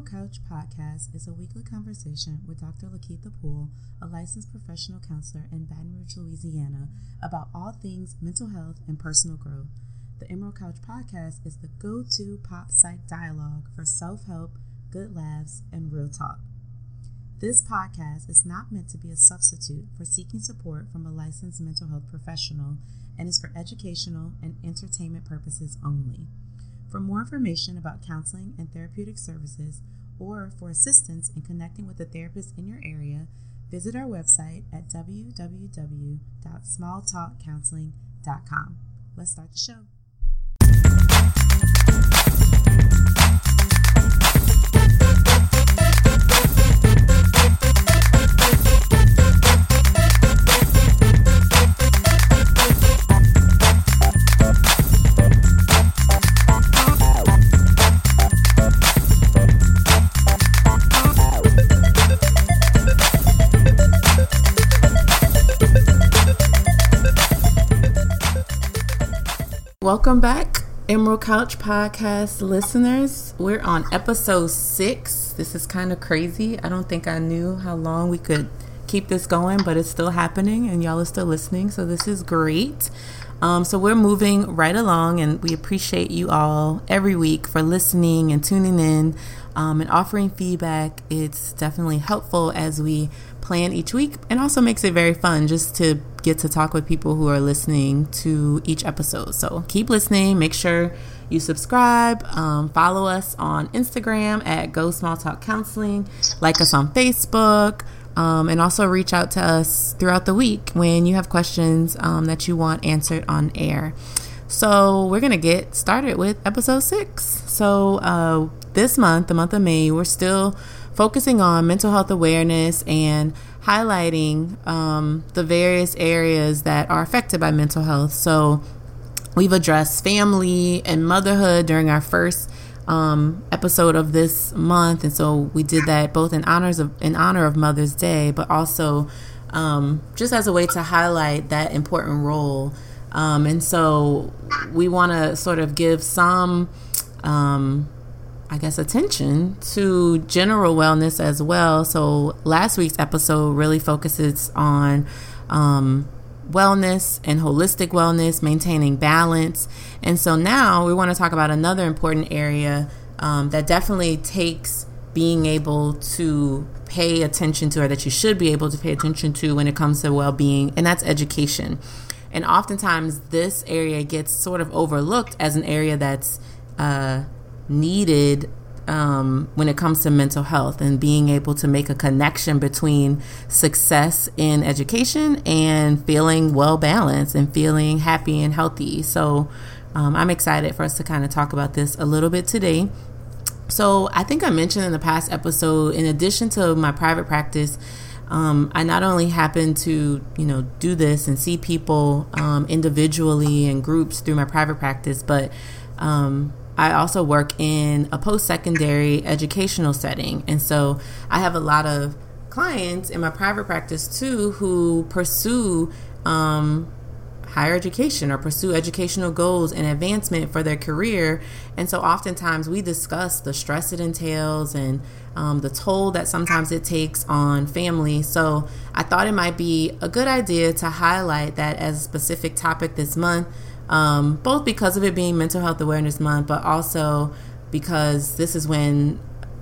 Emerald Couch podcast is a weekly conversation with Dr. Lakeitha Poole, a licensed professional counselor in Baton Rouge, Louisiana, about all things mental health and personal growth. The Emerald Couch podcast is the go to pop psych dialogue for self help, good laughs, and real talk. This podcast is not meant to be a substitute for seeking support from a licensed mental health professional and is for educational and entertainment purposes only. For more information about counseling and therapeutic services, or for assistance in connecting with a therapist in your area, visit our website at www.smalltalkcounseling.com. Let's start the show. Welcome back, Emerald Couch Podcast listeners. We're on episode six. This is kind of crazy. I don't think I knew how long we could keep this going, but it's still happening and y'all are still listening. So this is great. Um, so we're moving right along, and we appreciate you all every week for listening and tuning in um, and offering feedback. It's definitely helpful as we plan each week and also makes it very fun just to get to talk with people who are listening to each episode. So keep listening. Make sure you subscribe. Um, follow us on Instagram at Go Small Talk Counseling. Like us on Facebook. Um, and also reach out to us throughout the week when you have questions um, that you want answered on air. So we're going to get started with episode six. So uh, this month, the month of May, we're still focusing on mental health awareness and highlighting um, the various areas that are affected by mental health. So, we've addressed family and motherhood during our first um, episode of this month, and so we did that both in honors of in honor of Mother's Day, but also um, just as a way to highlight that important role. Um, and so we want to sort of give some um, I guess, attention to general wellness as well. So last week's episode really focuses on um, wellness and holistic wellness, maintaining balance. And so now we want to talk about another important area um, that definitely takes being able to pay attention to, or that you should be able to pay attention to when it comes to well being, and that's education. And oftentimes, this area gets sort of overlooked as an area that's uh, needed um, when it comes to mental health and being able to make a connection between success in education and feeling well balanced and feeling happy and healthy. So um, I'm excited for us to kind of talk about this a little bit today. So I think I mentioned in the past episode, in addition to my private practice, um, I not only happen to, you know, do this and see people um, individually and groups through my private practice, but um, I also work in a post secondary educational setting. And so I have a lot of clients in my private practice too who pursue um, higher education or pursue educational goals and advancement for their career. And so oftentimes we discuss the stress it entails and um, the toll that sometimes it takes on family. So I thought it might be a good idea to highlight that as a specific topic this month um, both because of it being Mental Health Awareness Month, but also because this is when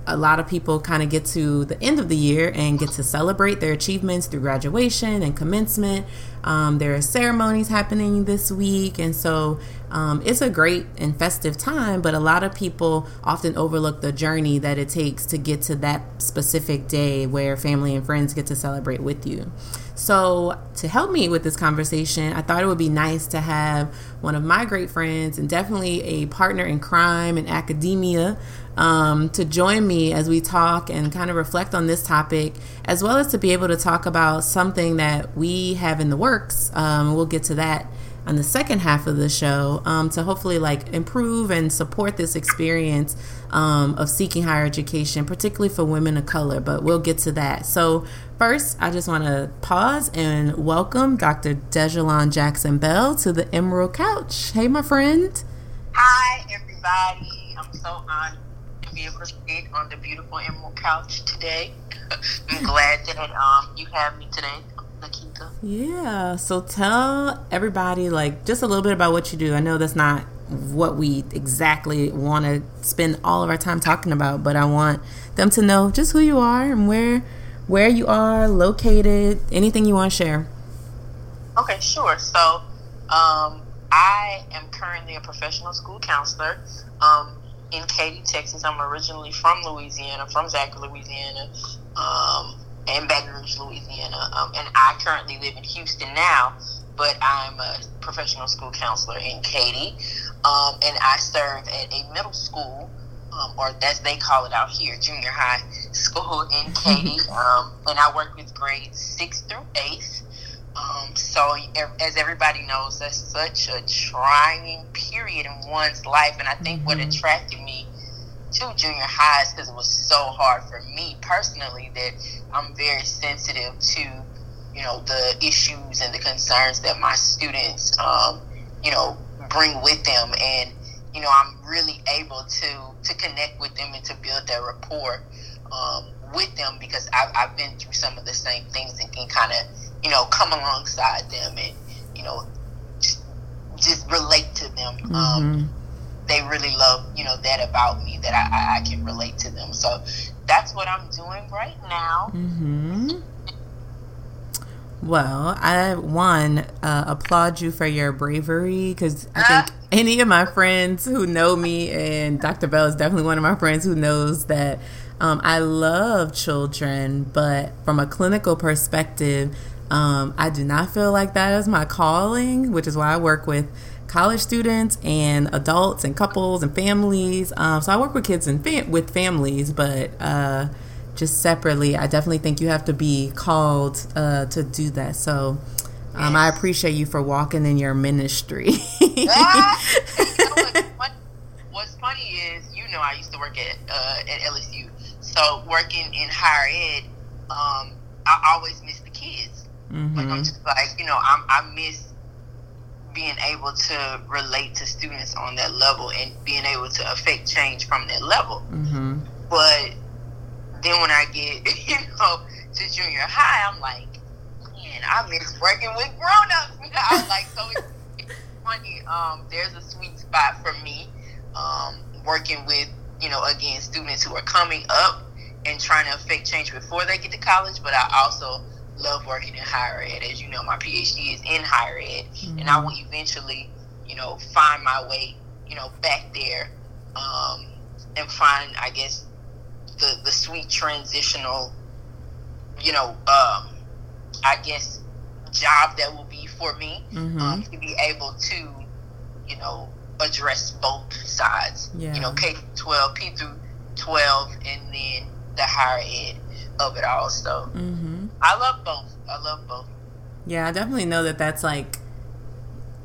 a lot of people kind of get to the end of the year and get to celebrate their achievements through graduation and commencement. Um, there are ceremonies happening this week, and so um, it's a great and festive time. But a lot of people often overlook the journey that it takes to get to that specific day where family and friends get to celebrate with you. So, to help me with this conversation, I thought it would be nice to have one of my great friends and definitely a partner in crime and academia um, to join me as we talk and kind of reflect on this topic, as well as to be able to talk about something that we have in the works. Um, we'll get to that on the second half of the show um, to hopefully like improve and support this experience um, of seeking higher education, particularly for women of color. But we'll get to that. So first, I just want to pause and welcome Dr. D'Jalon Jackson Bell to the Emerald Couch. Hey, my friend. Hi, everybody. I'm so honored to be able to sit on the beautiful Emerald couch today. I'm glad that um, you have me today, Nikita. Yeah. So tell everybody, like, just a little bit about what you do. I know that's not what we exactly want to spend all of our time talking about, but I want them to know just who you are and where where you are located, anything you want to share. Okay, sure. So, um, I am currently a professional school counselor um, in Katy, Texas. I'm originally from Louisiana, from Zachary, Louisiana, um, and Baton Rouge, Louisiana. Um, and I currently live in Houston now, but I'm a professional school counselor in Katy. Um, and I serve at a middle school, um, or as they call it out here, junior high school in Katy. Um, and I work with grades 6 through 8. Um, so, as everybody knows, that's such a trying period in one's life. And I think mm-hmm. what attracted me to junior high highs because it was so hard for me personally that I'm very sensitive to, you know, the issues and the concerns that my students, um, you know, bring with them. And, you know, I'm really able to, to connect with them and to build that rapport um, with them because I've, I've been through some of the same things and can kind of you know, come alongside them and, you know, just, just relate to them. Um, mm-hmm. Um, they really love, you know, that about me that I, I, can relate to them. So that's what I'm doing right now. Mm-hmm. Well, I one uh, applaud you for your bravery because I think any of my friends who know me and Dr. Bell is definitely one of my friends who knows that um, I love children, but from a clinical perspective, um, I do not feel like that is my calling, which is why I work with college students and adults and couples and families. Um, so I work with kids and fam- with families, but uh, just separately, I definitely think you have to be called uh, to do that. So um, I appreciate you for walking in your ministry. ah, what's, funny is, you know, I used to work at uh, at LSU, so working in higher ed, um, I always miss the kids. Mm-hmm. Like I'm just like you know I'm, I miss being able to relate to students on that level and being able to affect change from that level. Mm-hmm. But then when I get you know to junior high, I'm like, man, I miss working with grown ups. I'm like, so it's funny. Um, there's a sweet spot for me um, working with you know again students who are coming up and trying to affect change before they get to college, but I also love working in higher ed. As you know, my PhD is in higher ed, mm-hmm. and I will eventually, you know, find my way, you know, back there, um, and find, I guess, the the sweet transitional, you know, um, I guess, job that will be for me mm-hmm. um, to be able to, you know, address both sides. Yeah. You know, K twelve, P through twelve, and then the higher ed of it all. So mm-hmm. I love both. I love both. Yeah, I definitely know that that's like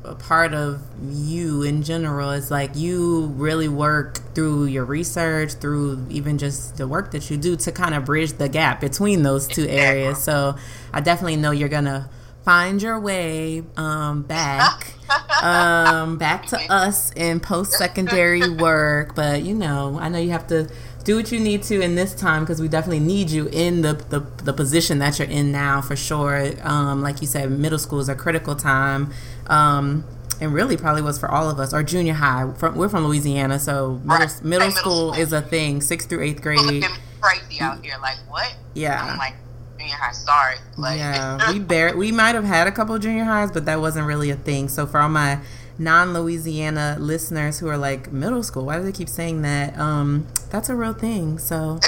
a part of you in general. It's like you really work through your research, through even just the work that you do to kind of bridge the gap between those two areas. So I definitely know you're gonna find your way um, back um, back to us in post secondary work. But you know, I know you have to do what you need to in this time because we definitely need you in the, the, the position that you're in now for sure. Um, like you said, middle school is a critical time. Um, and really probably was for all of us or junior high. From, we're from Louisiana, so middle, right. middle, school, school, is a thing. Sixth through eighth grade. Crazy out here, like what? Yeah. I'm like junior high. Sorry. Like, yeah, we bar- we might have had a couple junior highs, but that wasn't really a thing. So for all my non Louisiana listeners who are like middle school, why do they keep saying that? Um, that's a real thing. So,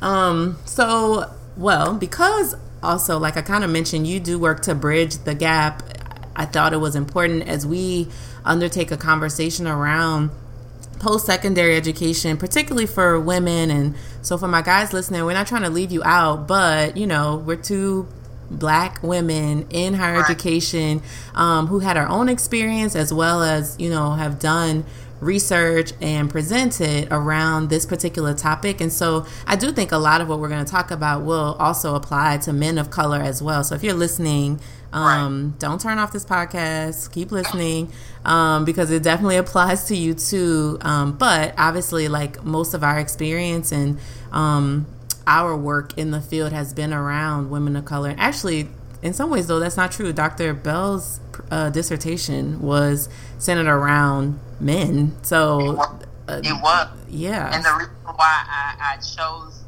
um, so well, because also, like I kind of mentioned, you do work to bridge the gap. I thought it was important as we undertake a conversation around post secondary education, particularly for women. And so, for my guys listening, we're not trying to leave you out, but you know, we're two black women in higher right. education um, who had our own experience as well as, you know, have done research and presented around this particular topic. And so I do think a lot of what we're going to talk about will also apply to men of color as well. So if you're listening, um, right. don't turn off this podcast. Keep listening um, because it definitely applies to you too. Um, but obviously, like most of our experience and um, our work in the field has been around women of color. Actually, in some ways, though, that's not true. Dr. Bell's uh, dissertation was centered around men. So uh, it was. Yeah. And the reason why I, I, chose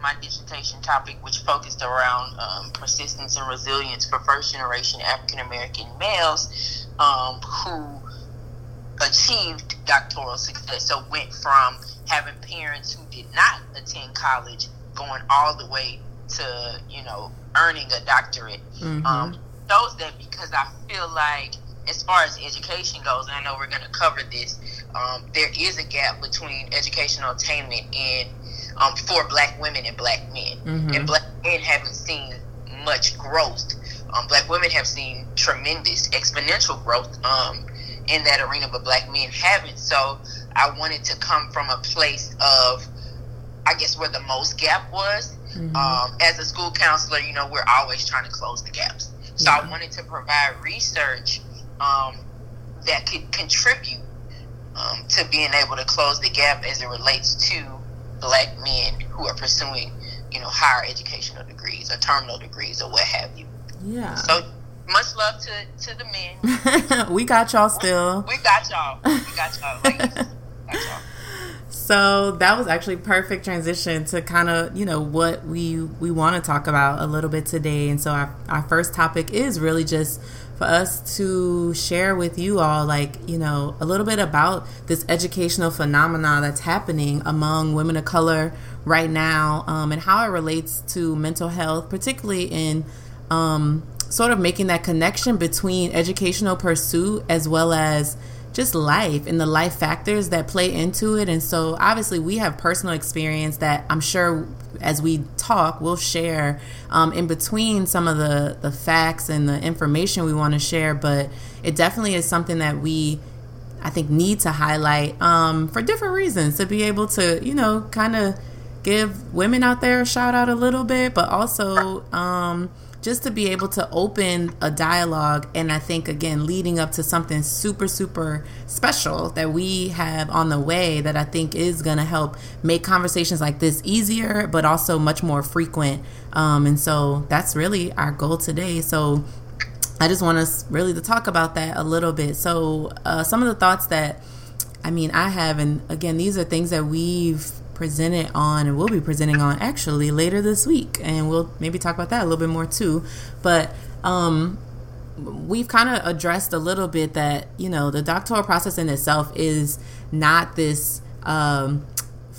my dissertation topic, which focused around um, persistence and resilience for first generation African American males um, who achieved doctoral success. So went from having parents who did not attend college going all the way to you know earning a doctorate mm-hmm. um, shows that because I feel like as far as education goes, and I know we're going to cover this, um, there is a gap between educational attainment and um, for black women and black men. Mm-hmm. And black men haven't seen much growth. Um, black women have seen tremendous exponential growth um, in that arena, but black men haven't. So I wanted to come from a place of, I guess, where the most gap was Mm-hmm. Um, as a school counselor, you know, we're always trying to close the gaps. So yeah. I wanted to provide research um, that could contribute um, to being able to close the gap as it relates to black men who are pursuing, you know, higher educational degrees or terminal degrees or what have you. Yeah. So much love to, to the men. we got y'all still. We got y'all. We got y'all. Ladies. got y'all. So that was actually perfect transition to kind of you know what we we want to talk about a little bit today. And so our our first topic is really just for us to share with you all like you know a little bit about this educational phenomena that's happening among women of color right now um, and how it relates to mental health, particularly in um, sort of making that connection between educational pursuit as well as just life and the life factors that play into it. And so, obviously, we have personal experience that I'm sure as we talk, we'll share um, in between some of the, the facts and the information we want to share. But it definitely is something that we, I think, need to highlight um, for different reasons to be able to, you know, kind of give women out there a shout out a little bit, but also, um, just to be able to open a dialogue and I think again leading up to something super super special that we have on the way that I think is going to help make conversations like this easier but also much more frequent. Um, and so that's really our goal today. So I just want us really to talk about that a little bit. So uh, some of the thoughts that I mean I have and again these are things that we've presented on and we'll be presenting on actually later this week. And we'll maybe talk about that a little bit more too. But um we've kind of addressed a little bit that you know the doctoral process in itself is not this um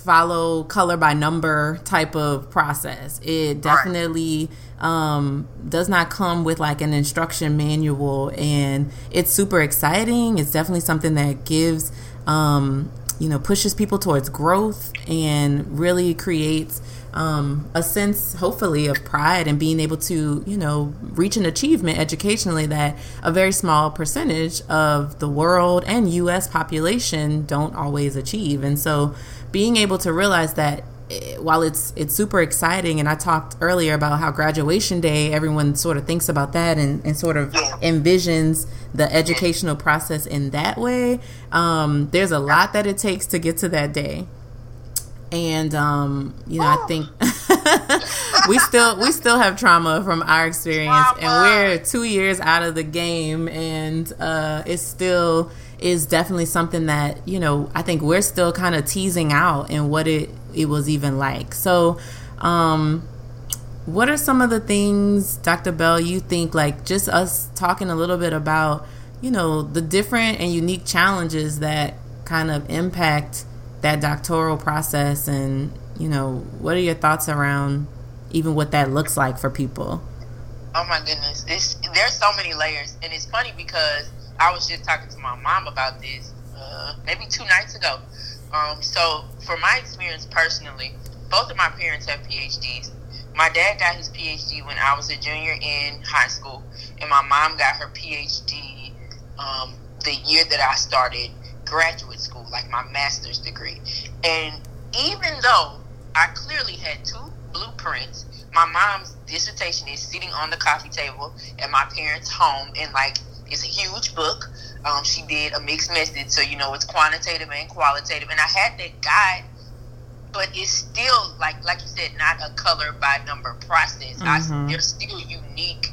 follow color by number type of process. It definitely um, does not come with like an instruction manual. And it's super exciting. It's definitely something that gives um, you know pushes people towards growth and really creates um, a sense hopefully of pride and being able to you know reach an achievement educationally that a very small percentage of the world and us population don't always achieve. And so being able to realize that while it's it's super exciting and i talked earlier about how graduation day everyone sort of thinks about that and, and sort of envisions the educational process in that way. Um, there's a lot that it takes to get to that day. And um, you know, I think we still we still have trauma from our experience, and we're two years out of the game, and uh, it still is definitely something that you know I think we're still kind of teasing out and what it it was even like. So, um, what are some of the things, Dr. Bell, you think like just us talking a little bit about, you know, the different and unique challenges that kind of impact that doctoral process and, you know, what are your thoughts around even what that looks like for people? Oh my goodness. It's, there's so many layers and it's funny because I was just talking to my mom about this uh, maybe two nights ago. Um, so, for my experience personally, both of my parents have PhDs my dad got his PhD when I was a junior in high school, and my mom got her PhD um, the year that I started graduate school. like my master's degree. And even though I clearly had two blueprints, my mom's dissertation is sitting on the coffee table at my parents' home, and like it's a huge book. Um, she did a mixed method, so you know it's quantitative and qualitative. And I had that guide, but it's still like like you said, not a color by number process. Mm-hmm. I, there's still unique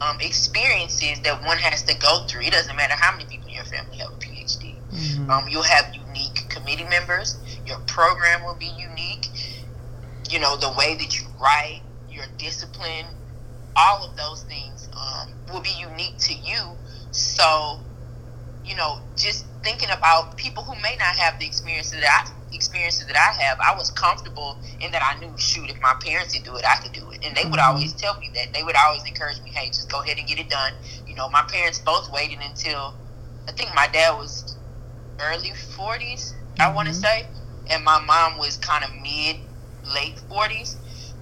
um, experiences that one has to go through. It doesn't matter how many people in your family have a PhD. Mm-hmm. Um, you'll have unique committee members. Your program will be unique. You know the way that you write, your discipline, all of those things um, will be unique to you. So, you know, just thinking about people who may not have the experiences that I experiences that I have, I was comfortable in that I knew, shoot, if my parents could do it, I could do it. And they would mm-hmm. always tell me that. They would always encourage me, hey, just go ahead and get it done. You know, my parents both waited until I think my dad was early 40s, mm-hmm. I want to say, and my mom was kind of mid, late 40s.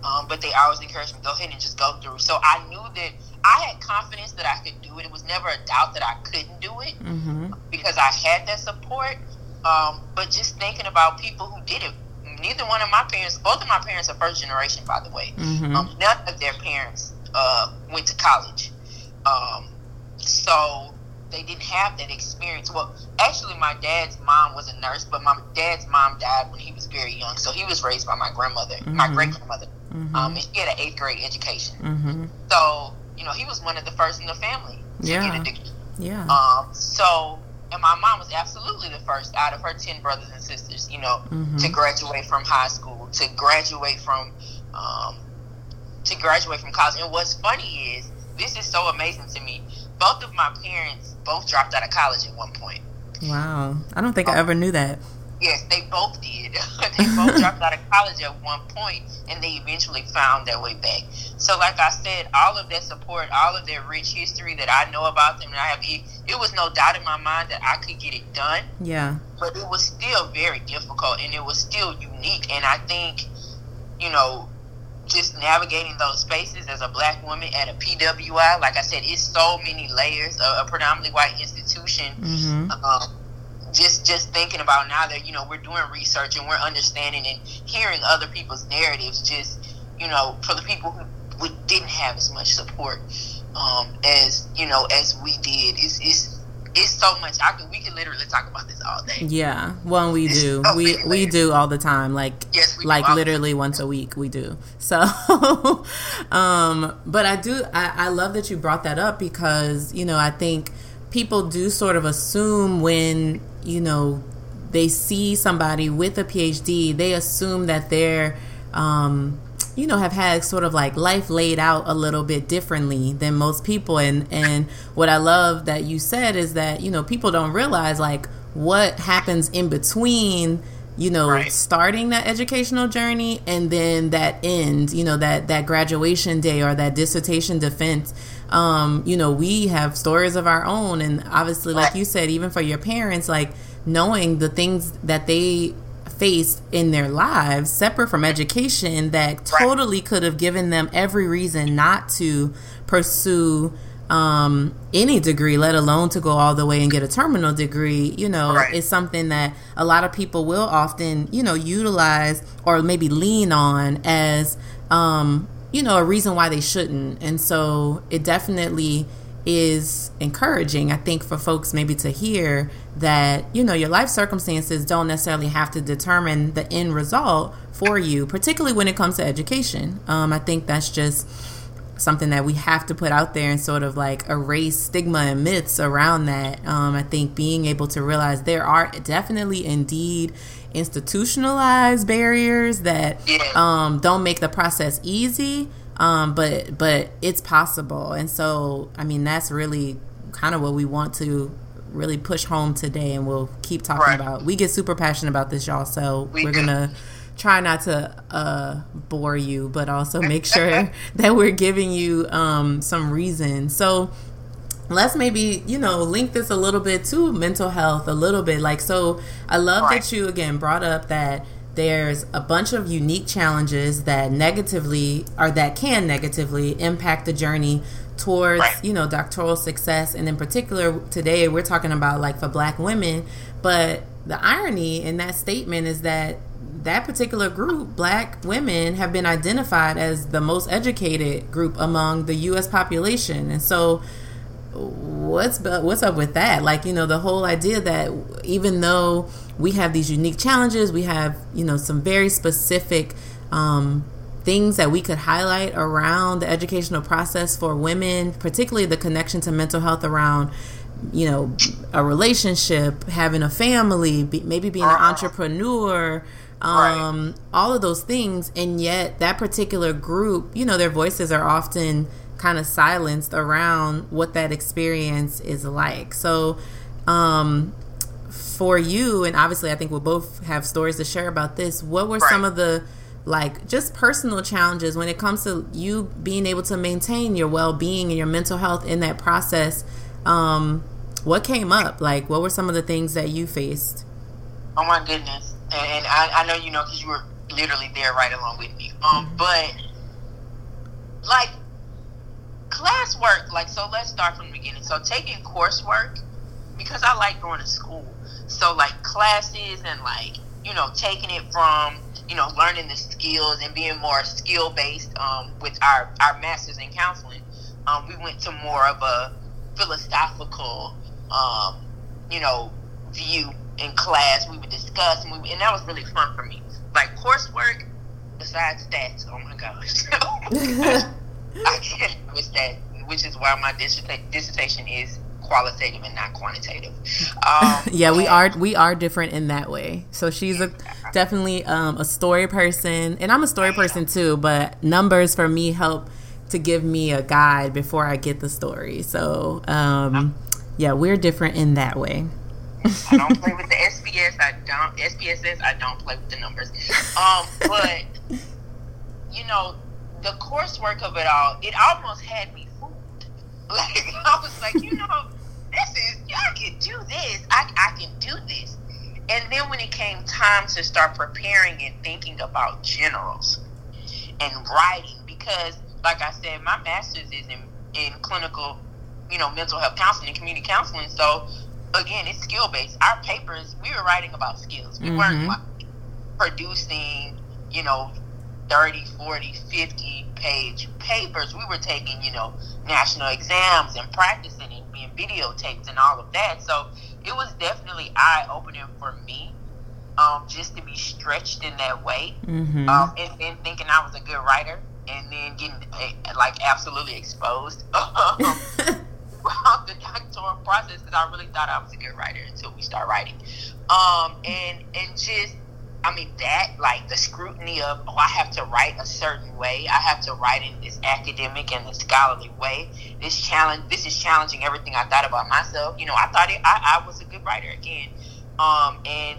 Um, but they always encouraged me go ahead and just go through. So I knew that I had confidence that I could do it. It was never a doubt that I couldn't do it mm-hmm. because I had that support. Um, but just thinking about people who did it, neither one of my parents, both of my parents are first generation, by the way. Mm-hmm. Um, none of their parents uh, went to college. Um, so they didn't have that experience. Well, actually, my dad's mom was a nurse, but my dad's mom died when he was very young. So he was raised by my grandmother, mm-hmm. my great grandmother. Mm-hmm. Um, and she had an eighth grade education. Mm-hmm. So, you know, he was one of the first in the family to yeah. get a degree. Yeah. Um, so, and my mom was absolutely the first out of her 10 brothers and sisters, you know, mm-hmm. to graduate from high school, to graduate from, um, to graduate from college. And what's funny is, this is so amazing to me. Both of my parents both dropped out of college at one point. Wow. I don't think um, I ever knew that. Yes, they both did. they both dropped out of college at one point, and they eventually found their way back. So, like I said, all of that support, all of their rich history that I know about them, and I have, it, it was no doubt in my mind that I could get it done. Yeah. But it was still very difficult, and it was still unique. And I think, you know, just navigating those spaces as a black woman at a PWI, like I said, it's so many layers. A, a predominantly white institution. Mm-hmm. Um, just just thinking about now that you know we're doing research and we're understanding and hearing other people's narratives just you know for the people who didn't have as much support um, as you know as we did it's, it's it's so much I could we can literally talk about this all day. Yeah. Well we do. So we we do all the time. Like yes, like literally once a week we do. So um but I do I, I love that you brought that up because, you know, I think people do sort of assume when you know they see somebody with a PhD, they assume that they're um, you know have had sort of like life laid out a little bit differently than most people and and what i love that you said is that you know people don't realize like what happens in between you know right. starting that educational journey and then that end you know that that graduation day or that dissertation defense um you know we have stories of our own. And obviously like you said even for your parents like knowing the things that they faced in their lives separate from education that totally could have given them every reason not to pursue um, any degree, let alone to go all the way and get a terminal degree, you know, right. is something that a lot of people will often, you know, utilize or maybe lean on as, um, you know, a reason why they shouldn't. And so it definitely is encouraging, I think, for folks maybe to hear that, you know, your life circumstances don't necessarily have to determine the end result for you, particularly when it comes to education. Um, I think that's just something that we have to put out there and sort of like erase stigma and myths around that. Um, I think being able to realize there are definitely indeed institutionalized barriers that um, don't make the process easy, um, but but it's possible. And so, I mean, that's really kind of what we want to really push home today, and we'll keep talking right. about. We get super passionate about this, y'all. So we are gonna try not to uh, bore you, but also make sure that we're giving you um, some reason. So let's maybe you know link this a little bit to mental health a little bit like so i love right. that you again brought up that there's a bunch of unique challenges that negatively or that can negatively impact the journey towards right. you know doctoral success and in particular today we're talking about like for black women but the irony in that statement is that that particular group, black women, have been identified as the most educated group among the U.S. population, and so what's what's up with that? Like you know, the whole idea that even though we have these unique challenges, we have you know some very specific um, things that we could highlight around the educational process for women, particularly the connection to mental health around you know a relationship, having a family, be, maybe being an uh-huh. entrepreneur um, right. all of those things. And yet, that particular group, you know, their voices are often kind of silenced around what that experience is like. So, um, for you, and obviously, I think we'll both have stories to share about this. What were right. some of the like just personal challenges when it comes to you being able to maintain your well-being and your mental health in that process um, what came up like what were some of the things that you faced oh my goodness and, and I, I, know you know because you were literally there right along with me. Um, mm-hmm. but like classwork, like so, let's start from the beginning. So taking coursework because I like going to school. So like classes and like you know taking it from you know learning the skills and being more skill based um, with our our masters in counseling. Um, we went to more of a philosophical, um, you know, view in class. We would discuss, and, we, and that was really fun for me. Like coursework, besides stats, oh my gosh, I can't that. Which is why my dissertation is qualitative and not quantitative. Um, yeah, we are we are different in that way. So she's a definitely um, a story person, and I'm a story person too. But numbers for me help to give me a guide before I get the story. So um, yeah, we're different in that way. I don't play with the SPS. I don't SPSS. I don't play with the numbers. Um, but you know, the coursework of it all, it almost had me fooled. Like I was like, you know, this is y'all can do this. I I can do this. And then when it came time to start preparing and thinking about generals and writing, because like I said, my master's is in in clinical, you know, mental health counseling and community counseling. So again, it's skill based. Our papers, we were writing about skills. We mm-hmm. weren't like producing, you know, 30, 40, 50 page papers. We were taking, you know, national exams and practicing and being videotaped and all of that. So it was definitely eye opening for me. Um, just to be stretched in that way, mm-hmm. um, and then thinking I was a good writer, and then getting eh, like absolutely exposed. throughout the doctoral process because I really thought I was a good writer until we start writing. Um, and and just I mean that like the scrutiny of oh I have to write a certain way. I have to write in this academic and scholarly way. This challenge this is challenging everything I thought about myself. You know, I thought it, I, I was a good writer again. Um, and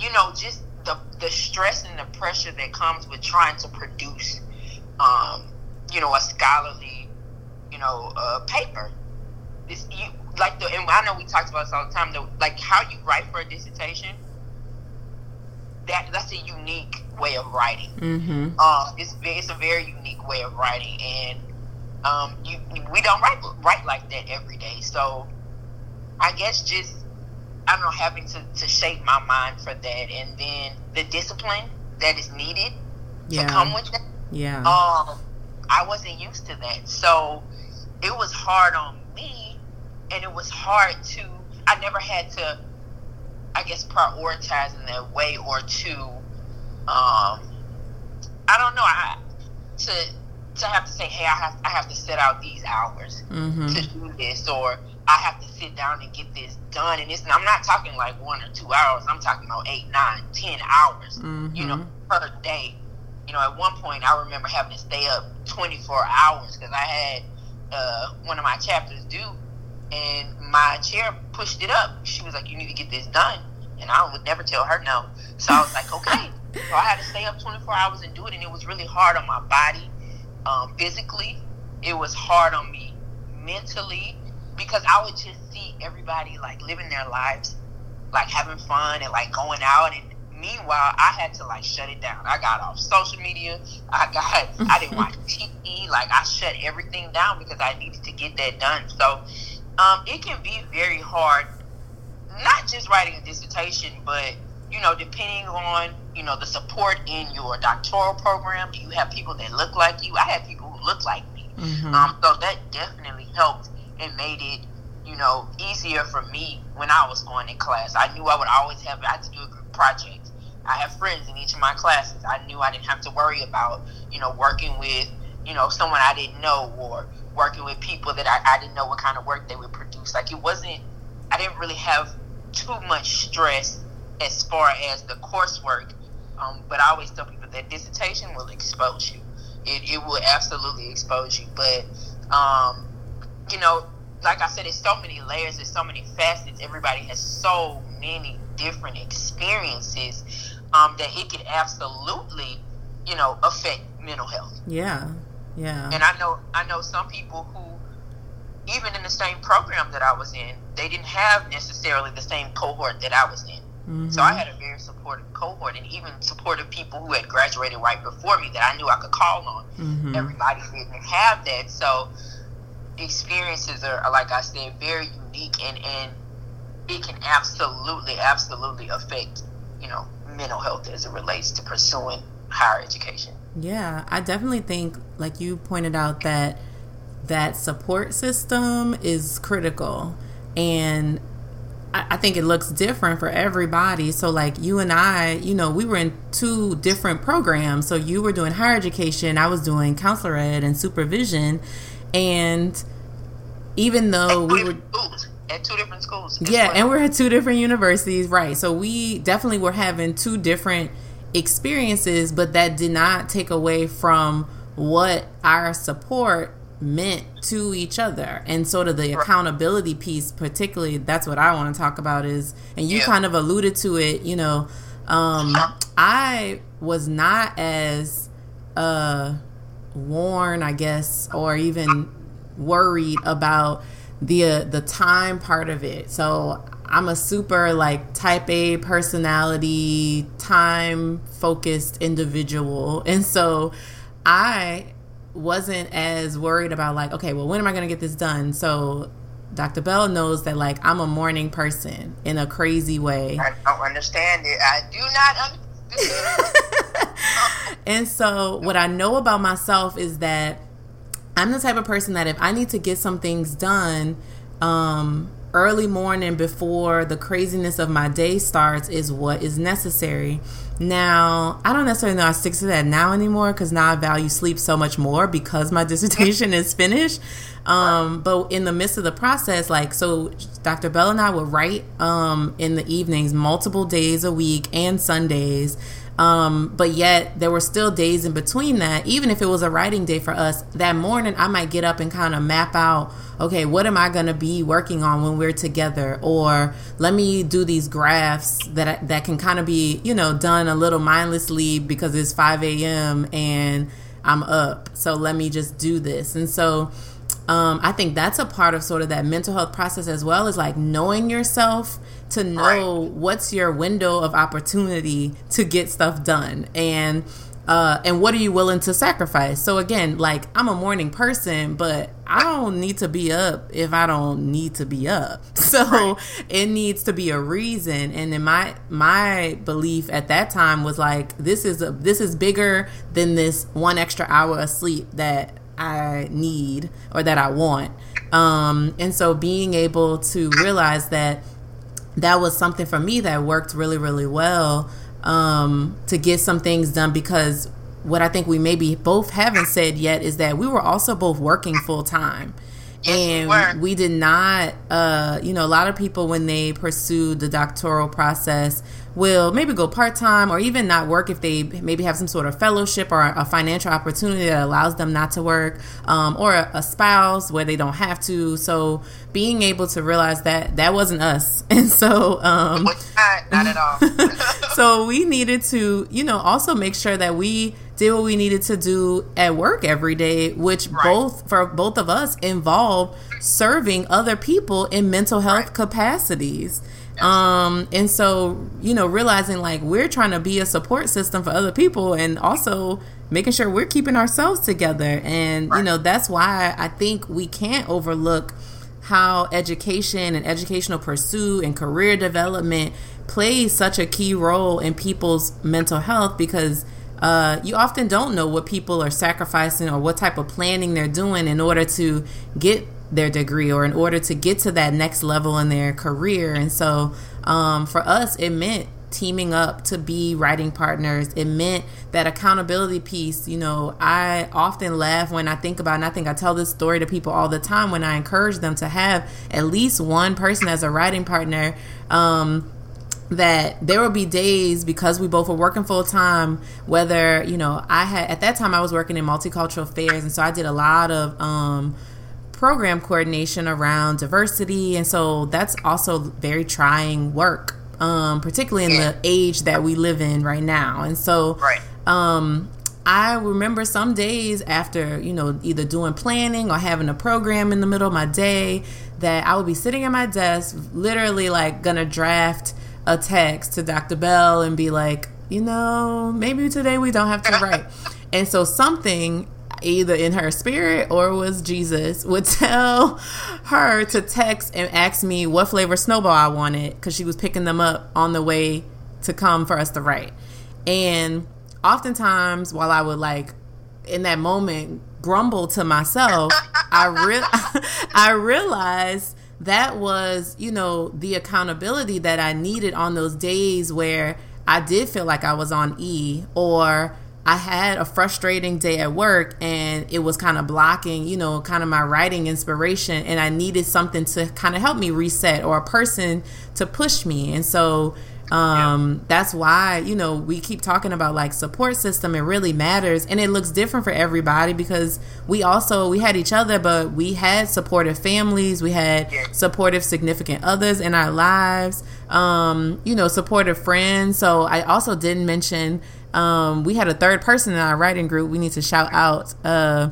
you know, just the the stress and the pressure that comes with trying to produce um, you know, a scholarly, you know, uh, paper you like the and I know we talked about this all the time though like how you write for a dissertation that that's a unique way of writing mm-hmm. um it's it's a very unique way of writing and um you we don't write write like that every day so I guess just I don't know having to, to shape my mind for that and then the discipline that is needed yeah. to come with that yeah um I wasn't used to that so it was hard on me and it was hard to. I never had to, I guess, prioritize in that way or to. Um, I don't know. I to to have to say, hey, I have I have to set out these hours mm-hmm. to do this, or I have to sit down and get this done. And it's I'm not talking like one or two hours. I'm talking about eight, nine, ten hours. Mm-hmm. You know, per day. You know, at one point I remember having to stay up 24 hours because I had uh, one of my chapters due and my chair pushed it up. She was like, "You need to get this done," and I would never tell her no. So I was like, "Okay." so I had to stay up 24 hours and do it, and it was really hard on my body, um, physically. It was hard on me mentally because I would just see everybody like living their lives, like having fun and like going out and meanwhile, I had to like shut it down. I got off social media. I got, I didn't watch TV. Like I shut everything down because I needed to get that done. So um, it can be very hard not just writing a dissertation, but you know, depending on you know the support in your doctoral program, do you have people that look like you? I had people who look like me, mm-hmm. um, so that definitely helped and made it you know easier for me when I was going in class. I knew I would always have I had to do a group project. I have friends in each of my classes. I knew I didn't have to worry about you know working with you know someone I didn't know or working with people that I, I didn't know what kind of work they would produce. Like it wasn't. I didn't really have too much stress as far as the coursework. Um, but I always tell people that dissertation will expose you. It, it will absolutely expose you. But, um, you know, like I said, it's so many layers, there's so many facets. Everybody has so many different experiences um, that it could absolutely, you know, affect mental health. Yeah, yeah. And I know, I know some people who, even in the same program that I was in, they didn't have necessarily the same cohort that I was in. Mm-hmm. So I had a very supportive cohort and even supportive people who had graduated right before me that I knew I could call on. Mm-hmm. Everybody didn't have that. So experiences are, like I said, very unique and, and it can absolutely, absolutely affect, you know, mental health as it relates to pursuing higher education. Yeah, I definitely think, like you pointed out, that that support system is critical. And I think it looks different for everybody. So, like you and I, you know, we were in two different programs. So, you were doing higher education, I was doing counselor ed and supervision. And even though we were at two different schools, yeah, well. and we're at two different universities, right? So, we definitely were having two different experiences, but that did not take away from what our support meant to each other. And sort of the accountability piece particularly that's what i want to talk about is and you yeah. kind of alluded to it you know um i was not as uh worn i guess or even worried about the uh, the time part of it. So i'm a super like type a personality time focused individual and so i wasn't as worried about like, okay, well, when am I going to get this done? So Dr. Bell knows that like I'm a morning person in a crazy way. I don't understand it. I do not understand. It. And so what I know about myself is that I'm the type of person that if I need to get some things done, um, early morning before the craziness of my day starts is what is necessary. Now, I don't necessarily know I stick to that now anymore because now I value sleep so much more because my dissertation is finished. Um, but in the midst of the process, like, so Dr. Bell and I would write um, in the evenings multiple days a week and Sundays. Um, but yet there were still days in between that, even if it was a writing day for us, that morning I might get up and kind of map out, okay, what am I going to be working on when we're together? Or let me do these graphs that, that can kind of be, you know, done a little mindlessly because it's 5 a.m. and I'm up. So let me just do this. And so, um, I think that's a part of sort of that mental health process as well as like knowing yourself to know right. what's your window of opportunity to get stuff done and uh, and what are you willing to sacrifice? So again, like I'm a morning person, but I don't need to be up if I don't need to be up. So right. it needs to be a reason. And then my my belief at that time was like this is a this is bigger than this one extra hour of sleep that I need or that I want. Um, and so being able to realize that that was something for me that worked really, really well um, to get some things done because what I think we maybe both haven't said yet is that we were also both working full time. Yes, and we, we, did not, uh, you know, a lot of people when they pursue the doctoral process will maybe go part time or even not work if they maybe have some sort of fellowship or a financial opportunity that allows them not to work, um, or a, a, spouse where they don't have to. So being able to realize that that wasn't us, and so um, not, not at all. so we needed to, you know, also make sure that we did what we needed to do at work every day, which right. both for both of us involved serving other people in mental health right. capacities. Um, and so, you know, realizing like we're trying to be a support system for other people and also making sure we're keeping ourselves together. And, right. you know, that's why I think we can't overlook how education and educational pursuit and career development plays such a key role in people's mental health because uh, you often don't know what people are sacrificing or what type of planning they're doing in order to get their degree or in order to get to that next level in their career. And so um, for us, it meant teaming up to be writing partners. It meant that accountability piece. You know, I often laugh when I think about, and I think I tell this story to people all the time when I encourage them to have at least one person as a writing partner. Um, that there will be days because we both were working full time whether you know i had at that time i was working in multicultural affairs and so i did a lot of um, program coordination around diversity and so that's also very trying work um, particularly in yeah. the age that we live in right now. And so, right. um, I remember some days after, you know, either doing planning or having a program in the middle of my day that I would be sitting at my desk, literally like gonna draft a text to Dr. Bell and be like, you know, maybe today we don't have to write. and so something either in her spirit or was Jesus, would tell her to text and ask me what flavor snowball I wanted because she was picking them up on the way to come for us to write. And oftentimes, while I would like in that moment grumble to myself, I re- I realized that was, you know, the accountability that I needed on those days where I did feel like I was on E or I had a frustrating day at work and it was kind of blocking, you know, kind of my writing inspiration. And I needed something to kind of help me reset or a person to push me. And so um, yeah. that's why, you know, we keep talking about like support system. It really matters. And it looks different for everybody because we also, we had each other, but we had supportive families. We had yeah. supportive significant others in our lives, um, you know, supportive friends. So I also didn't mention, um, we had a third person in our writing group. We need to shout out uh,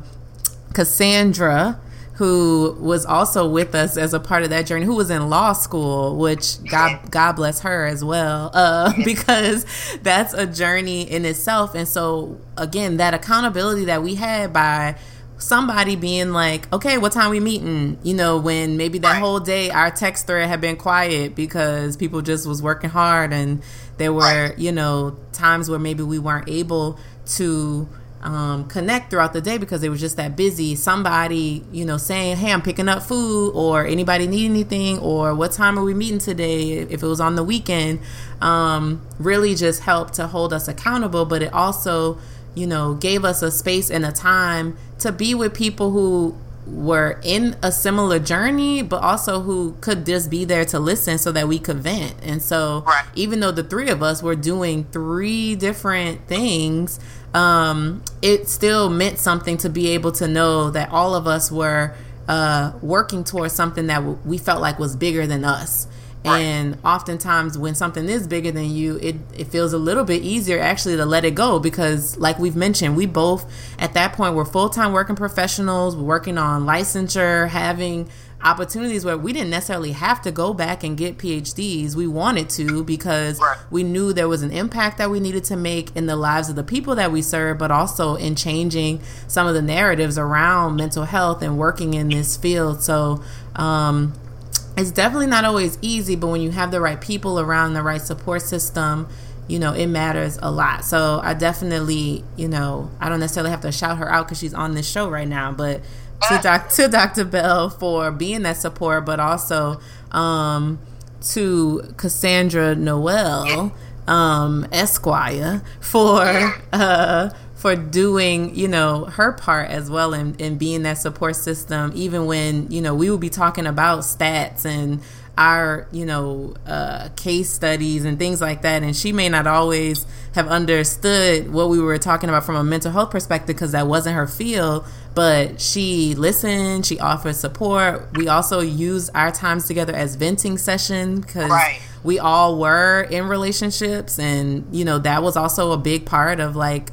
Cassandra, who was also with us as a part of that journey, who was in law school, which God God bless her as well, uh, because that's a journey in itself. And so again, that accountability that we had by somebody being like, okay, what time we meeting? You know, when maybe that whole day our text thread had been quiet because people just was working hard and there were, you know, times where maybe we weren't able to um, connect throughout the day because it was just that busy. Somebody, you know, saying, "Hey, I'm picking up food," or anybody need anything, or what time are we meeting today? If it was on the weekend, um, really just helped to hold us accountable. But it also, you know, gave us a space and a time to be with people who were in a similar journey, but also who could just be there to listen so that we could vent. And so, right. even though the three of us were doing three different things, um, it still meant something to be able to know that all of us were uh, working towards something that we felt like was bigger than us. And oftentimes, when something is bigger than you, it, it feels a little bit easier actually to let it go because, like we've mentioned, we both at that point were full time working professionals, working on licensure, having opportunities where we didn't necessarily have to go back and get PhDs. We wanted to because right. we knew there was an impact that we needed to make in the lives of the people that we serve, but also in changing some of the narratives around mental health and working in this field. So, um, it's definitely not always easy, but when you have the right people around the right support system, you know, it matters a lot. So I definitely, you know, I don't necessarily have to shout her out because she's on this show right now, but to, doc, to Dr. Bell for being that support, but also um, to Cassandra Noel um, Esquire for uh, for doing you know her part as well in, in being that support system even when you know we would be talking about stats and our you know uh, case studies and things like that. And she may not always have understood what we were talking about from a mental health perspective because that wasn't her field. But she listened she offered support. We also used our times together as venting session because right. we all were in relationships and you know that was also a big part of like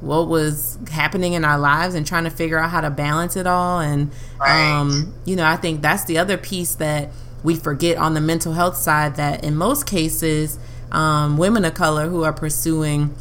what was happening in our lives and trying to figure out how to balance it all and right. um, you know i think that's the other piece that we forget on the mental health side that in most cases um, women of color who are pursuing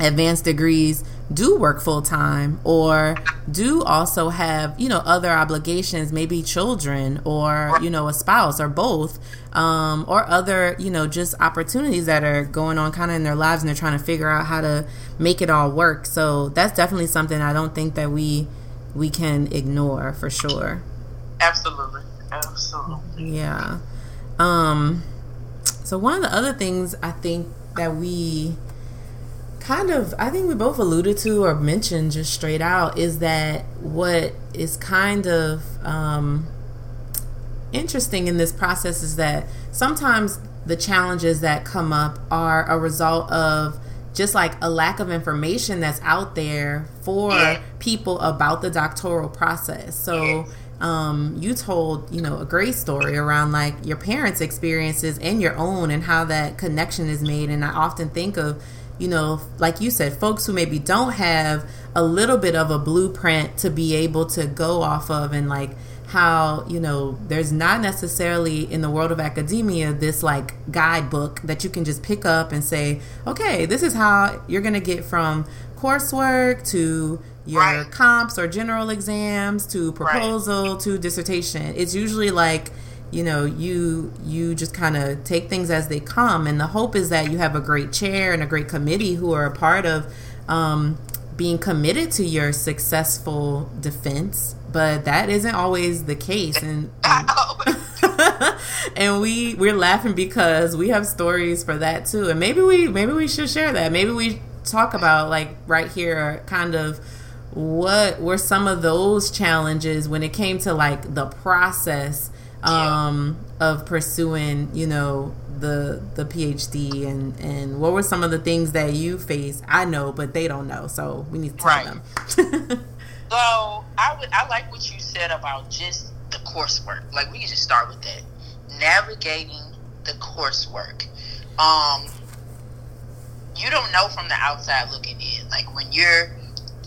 advanced degrees do work full time or do also have you know other obligations maybe children or you know a spouse or both um, or other you know just opportunities that are going on kind of in their lives and they're trying to figure out how to make it all work. So that's definitely something i don't think that we we can ignore for sure. Absolutely. Absolutely. Yeah. Um so one of the other things i think that we kind of I think we both alluded to or mentioned just straight out is that what is kind of um, interesting in this process is that sometimes the challenges that come up are a result of just like a lack of information that's out there for yeah. people about the doctoral process. So um, you told you know a great story around like your parents' experiences and your own and how that connection is made. And I often think of you know, like you said, folks who maybe don't have a little bit of a blueprint to be able to go off of and like how, you know, there's not necessarily in the world of academia this like guidebook that you can just pick up and say, okay, this is how you're going to get from coursework to your right. comps or general exams to proposal right. to dissertation. It's usually like, you know you you just kind of take things as they come. And the hope is that you have a great chair and a great committee who are a part of um, being committed to your successful defense. But that isn't always the case. And and, and we we're laughing because we have stories for that too. And maybe we maybe we should share that. Maybe we talk about like right here kind of what were some of those challenges when it came to like the process um, of pursuing, you know, the the PhD and and what were some of the things that you faced? I know, but they don't know, so we need to tell right. them. so I would I like what you said about just the coursework. Like we can just start with that, navigating the coursework. Um, you don't know from the outside looking in. Like when you're,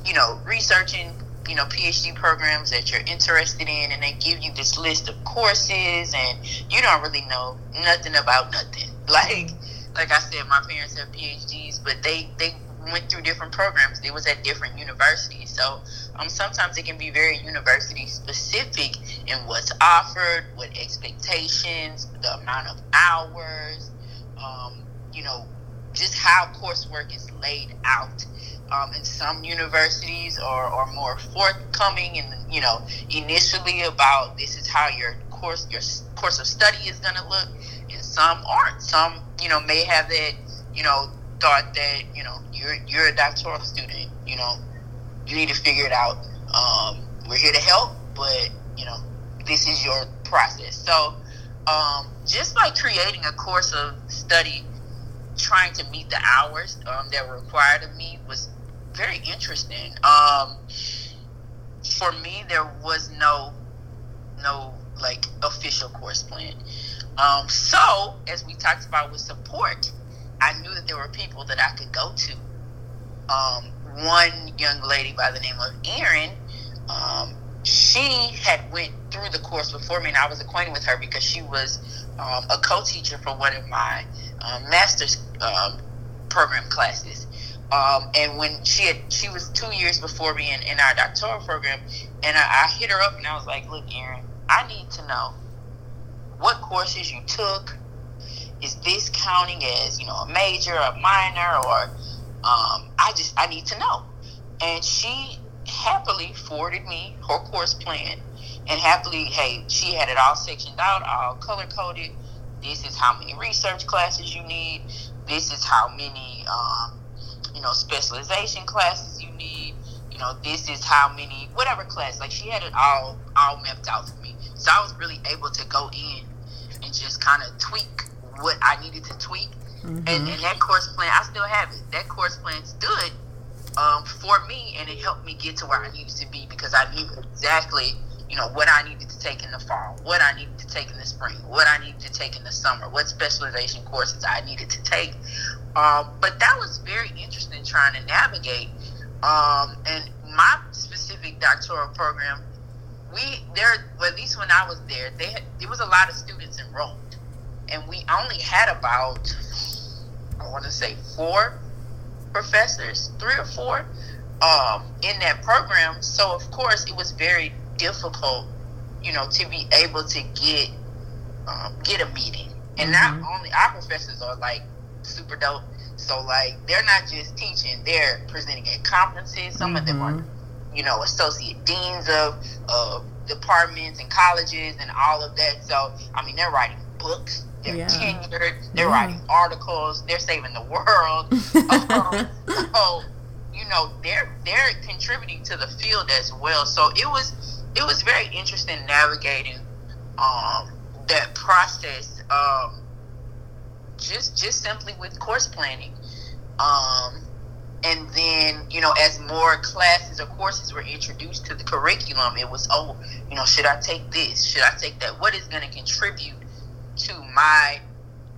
you know, researching you know PhD programs that you're interested in, and they give you this list of courses, and you don't really know nothing about nothing. Like like I said, my parents have PhDs, but they they went through different programs. They was at different universities, so um, sometimes it can be very university specific in what's offered, what expectations, the amount of hours, um, you know, just how coursework is laid out um, and some universities are, are more forthcoming and you know initially about this is how your course your course of study is going to look and some aren't. Some you know may have that you know thought that you know you're you're a doctoral student you know you need to figure it out. Um, we're here to help but you know this is your process. So um, just by creating a course of study trying to meet the hours um, that were required of me was very interesting. Um, for me, there was no no like official course plan. Um, so as we talked about with support, I knew that there were people that I could go to. Um, one young lady by the name of Erin, um, she had went through the course before me, and I was acquainted with her because she was um, a co-teacher for one of my um, master's um, program classes. Um, and when she had, she was two years before me in, in our doctoral program, and I, I hit her up and I was like, "Look, Erin, I need to know what courses you took. Is this counting as you know a major, a minor, or um, I just I need to know." And she happily forwarded me her course plan, and happily, hey, she had it all sectioned out, all color coded. This is how many research classes you need. This is how many. Um, you know, specialization classes you need. You know, this is how many, whatever class. Like she had it all, all mapped out for me. So I was really able to go in and just kind of tweak what I needed to tweak. Mm-hmm. And, and that course plan, I still have it. That course plan stood um, for me, and it helped me get to where I needed to be because I knew exactly, you know, what I needed to take in the fall, what I needed to take in the spring, what I needed to take in the summer, what specialization courses I needed to take um, but that was very interesting trying to navigate. Um, and my specific doctoral program, we there, well, at least when I was there, they had, there was a lot of students enrolled, and we only had about I want to say four professors, three or four. um, in that program. So of course it was very difficult, you know, to be able to get um, get a meeting. And mm-hmm. not only our professors are like super dope. So like they're not just teaching; they're presenting at conferences. Some mm-hmm. of them are, mm-hmm. you know, associate deans of of departments and colleges and all of that. So I mean, they're writing books. They're yeah. tenured. They're yeah. writing articles. They're saving the world. um, so you know they're they're contributing to the field as well. So it was it was very interesting navigating um, that process. Um, just just simply with course planning. Um, and then you know as more classes or courses were introduced to the curriculum it was oh you know should i take this? Should i take that? What is going to contribute to my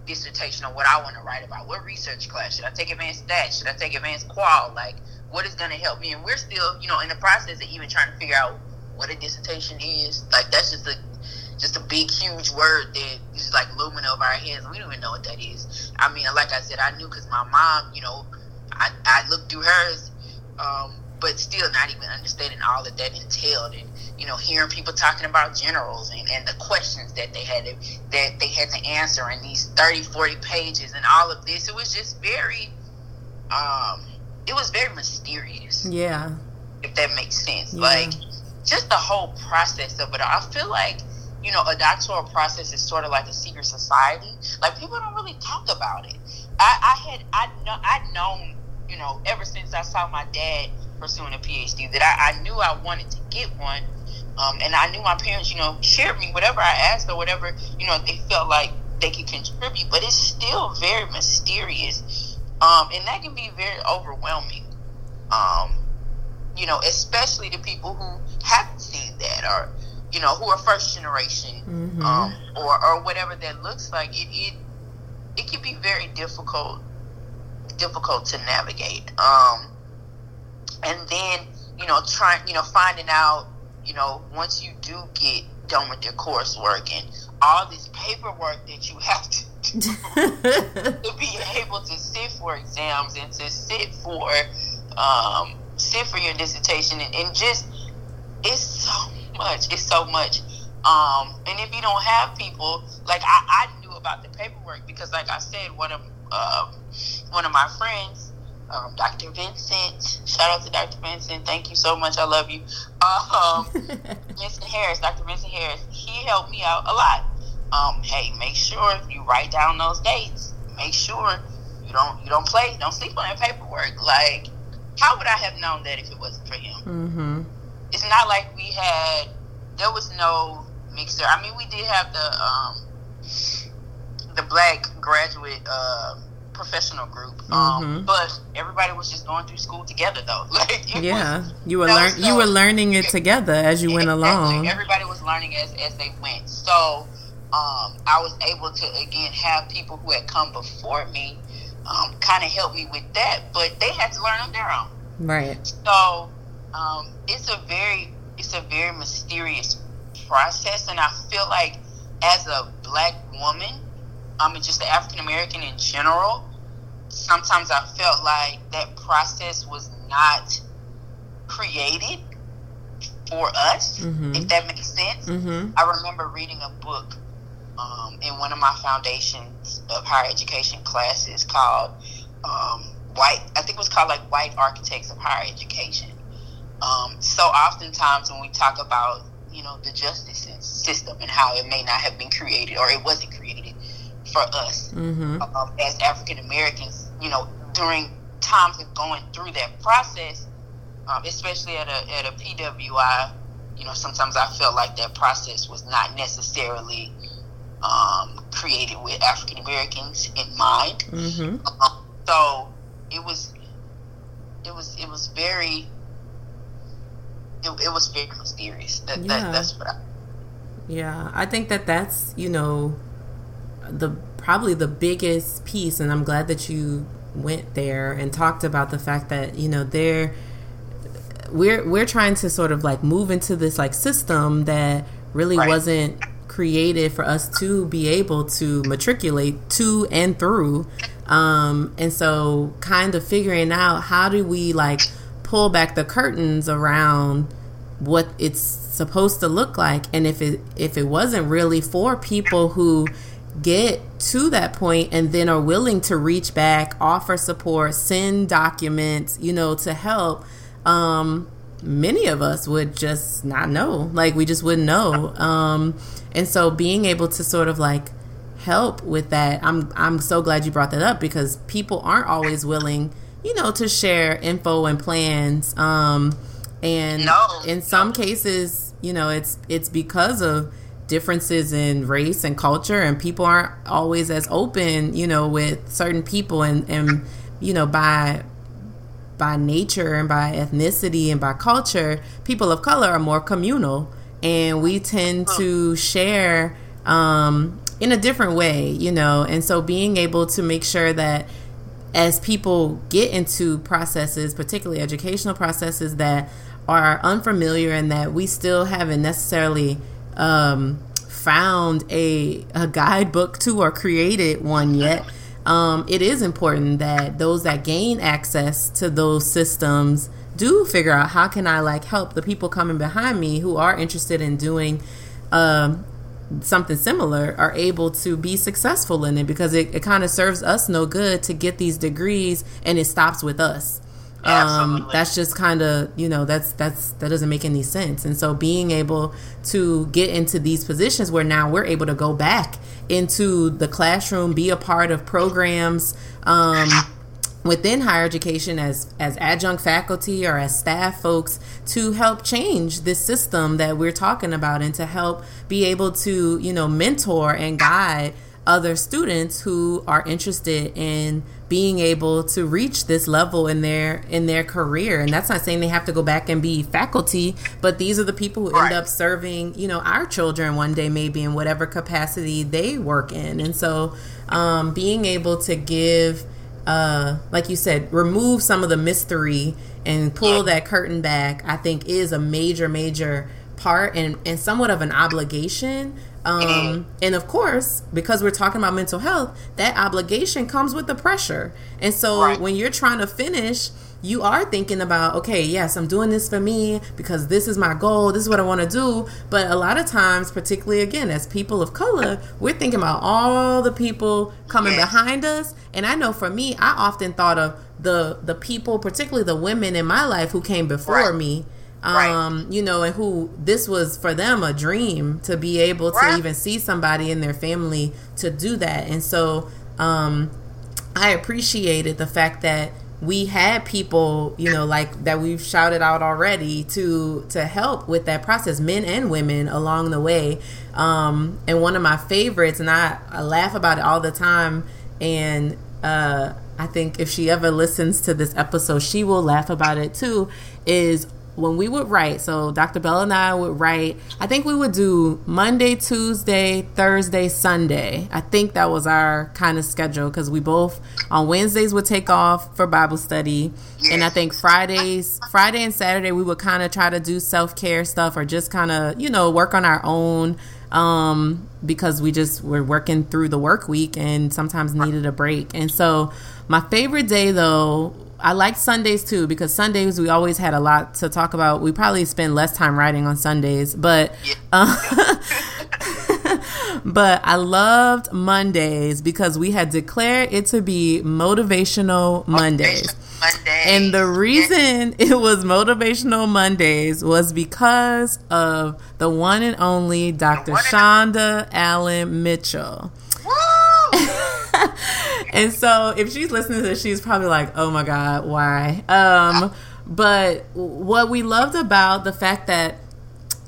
dissertation or what i want to write about? What research class? Should i take advanced stat should i take advanced qual? Like what is going to help me? And we're still you know in the process of even trying to figure out what a dissertation is like that's just a just a big, huge word that is like looming over our heads. We don't even know what that is. I mean, like I said, I knew because my mom, you know, I, I looked through hers, um, but still not even understanding all that that entailed, and you know, hearing people talking about generals and, and the questions that they had to, that they had to answer in these 30, 40 pages, and all of this. It was just very, um, it was very mysterious. Yeah, if that makes sense. Yeah. Like just the whole process of it. I feel like you know, a doctoral process is sort of like a secret society. Like people don't really talk about it. I, I had I know I'd known, you know, ever since I saw my dad pursuing a PhD that I, I knew I wanted to get one. Um, and I knew my parents, you know, shared me whatever I asked or whatever, you know, they felt like they could contribute, but it's still very mysterious. Um, and that can be very overwhelming. Um, you know, especially to people who haven't seen that or you know, who are first generation, mm-hmm. um, or or whatever that looks like, it it it can be very difficult difficult to navigate. Um, and then you know, trying you know, finding out you know, once you do get done with your coursework and all this paperwork that you have to do to be able to sit for exams and to sit for um, sit for your dissertation and, and just it's so much. It's so much. Um, and if you don't have people, like I, I knew about the paperwork because, like I said, one of uh, one of my friends, um, Dr. Vincent, shout out to Dr. Vincent, thank you so much, I love you. Um, Vincent Harris, Dr. Vincent Harris, he helped me out a lot. Um, hey, make sure you write down those dates. Make sure you don't you don't play, don't sleep on that paperwork. Like, how would I have known that if it wasn't for him? Mm-hmm it's not like we had there was no mixer. I mean, we did have the um, the black graduate uh, professional group, um, mm-hmm. but everybody was just going through school together though. Like yeah, was, you were learn so, you were learning it together as you went along. Everybody was learning as as they went. So um, I was able to again have people who had come before me um, kind of help me with that, but they had to learn on their own. Right. So um, it's a very it's a very mysterious process, and I feel like as a black woman, I mean just the African American in general, sometimes I felt like that process was not created for us, mm-hmm. if that makes sense. Mm-hmm. I remember reading a book um, in one of my foundations of higher education classes called um, White, I think it was called like White Architects of Higher Education. Um, so oftentimes when we talk about you know the justice system and how it may not have been created or it wasn't created for us mm-hmm. um, as African Americans, you know, during times of going through that process, um, especially at a at a PWI, you know, sometimes I felt like that process was not necessarily um, created with African Americans in mind. Mm-hmm. Um, so it was it was it was very it, it was very mysterious. That, yeah. That, that's what I. Yeah, I think that that's you know the probably the biggest piece, and I'm glad that you went there and talked about the fact that you know they're we're we're trying to sort of like move into this like system that really right. wasn't created for us to be able to matriculate to and through um and so kind of figuring out how do we like pull back the curtains around what it's supposed to look like. And if it if it wasn't really for people who get to that point and then are willing to reach back offer support send documents you know to help um many of us would just not know. Like we just wouldn't know. Um and so being able to sort of like help with that i'm i'm so glad you brought that up because people aren't always willing you know to share info and plans um and No. in some cases you know it's it's because of differences in race and culture and people aren't always as open you know with certain people and and you know by by nature and by ethnicity and by culture, people of color are more communal, and we tend to share um, in a different way, you know. And so, being able to make sure that as people get into processes, particularly educational processes that are unfamiliar and that we still haven't necessarily um, found a, a guidebook to or created one yet. Um, it is important that those that gain access to those systems do figure out how can I like help the people coming behind me who are interested in doing um, something similar are able to be successful in it because it, it kind of serves us no good to get these degrees and it stops with us. Um, that's just kind of you know that's that's that doesn't make any sense. And so being able to get into these positions where now we're able to go back into the classroom be a part of programs um, within higher education as as adjunct faculty or as staff folks to help change this system that we're talking about and to help be able to you know mentor and guide other students who are interested in being able to reach this level in their in their career. And that's not saying they have to go back and be faculty but these are the people who end up serving you know our children one day maybe in whatever capacity they work in. And so um, being able to give uh, like you said, remove some of the mystery and pull that curtain back, I think is a major, major part and, and somewhat of an obligation. Um, and of course, because we're talking about mental health, that obligation comes with the pressure. And so Right. when you're trying to finish, you are thinking about, okay, yes, I'm doing this for me because this is my goal, this is what I want to do. But a lot of times, particularly again, as people of color, we're thinking about all the people coming Yes. behind us. And I know for me, I often thought of the the people, particularly the women in my life who came before Right. me. Right. Um, you know, and who this was for them a dream to be able to Right. even see somebody in their family to do that. And so um I appreciated the fact that we had people, you know, like that we've shouted out already to to help with that process, men and women along the way. Um, and one of my favorites, and I, I laugh about it all the time. And uh, I think if she ever listens to this episode, she will laugh about it too. Is when we would write, so Dr. Bell and I would write, I think we would do Monday, Tuesday, Thursday, Sunday. I think that was our kind of schedule because we both on Wednesdays would take off for Bible study. And I think Fridays, Friday and Saturday, we would kind of try to do self care stuff or just kind of, you know, work on our own um, because we just were working through the work week and sometimes needed a break. And so my favorite day though I like Sundays too because Sundays we always had a lot to talk about. We probably spend less time writing on Sundays, but uh, but I loved Mondays because we had declared it to be motivational Mondays. Monday. And the reason it was motivational Mondays was because of the one and only Dr. Shonda Allen Mitchell. And so if she's listening to this, she's probably like, "Oh my god, why?" Um, but what we loved about the fact that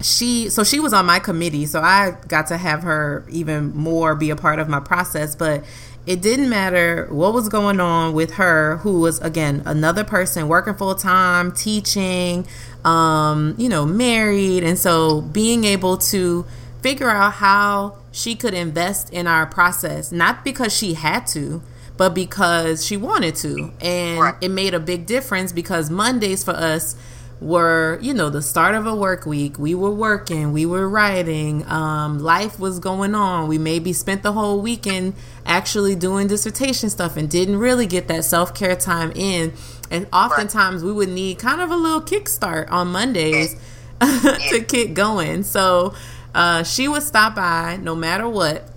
she so she was on my committee, so I got to have her even more be a part of my process, but it didn't matter what was going on with her who was again another person working full time teaching um you know married and so being able to figure out how she could invest in our process not because she had to but because she wanted to and Right. it made a big difference because mondays for us were you know the start of a work week we were working we were writing um, life was going on we maybe spent the whole weekend actually doing dissertation stuff and didn't really get that self-care time in And oftentimes right. we would need kind of a little kickstart on Mondays to get going. So uh, she would stop by no matter what.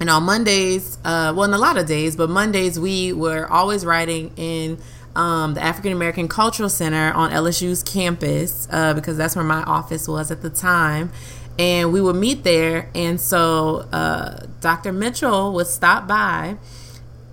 And on Mondays, uh, well, in a lot of days, but Mondays we were always writing in um, the African American Cultural Center on LSU's campus uh, because that's where my office was at the time. And we would meet there. And so uh, Dr. Mitchell would stop by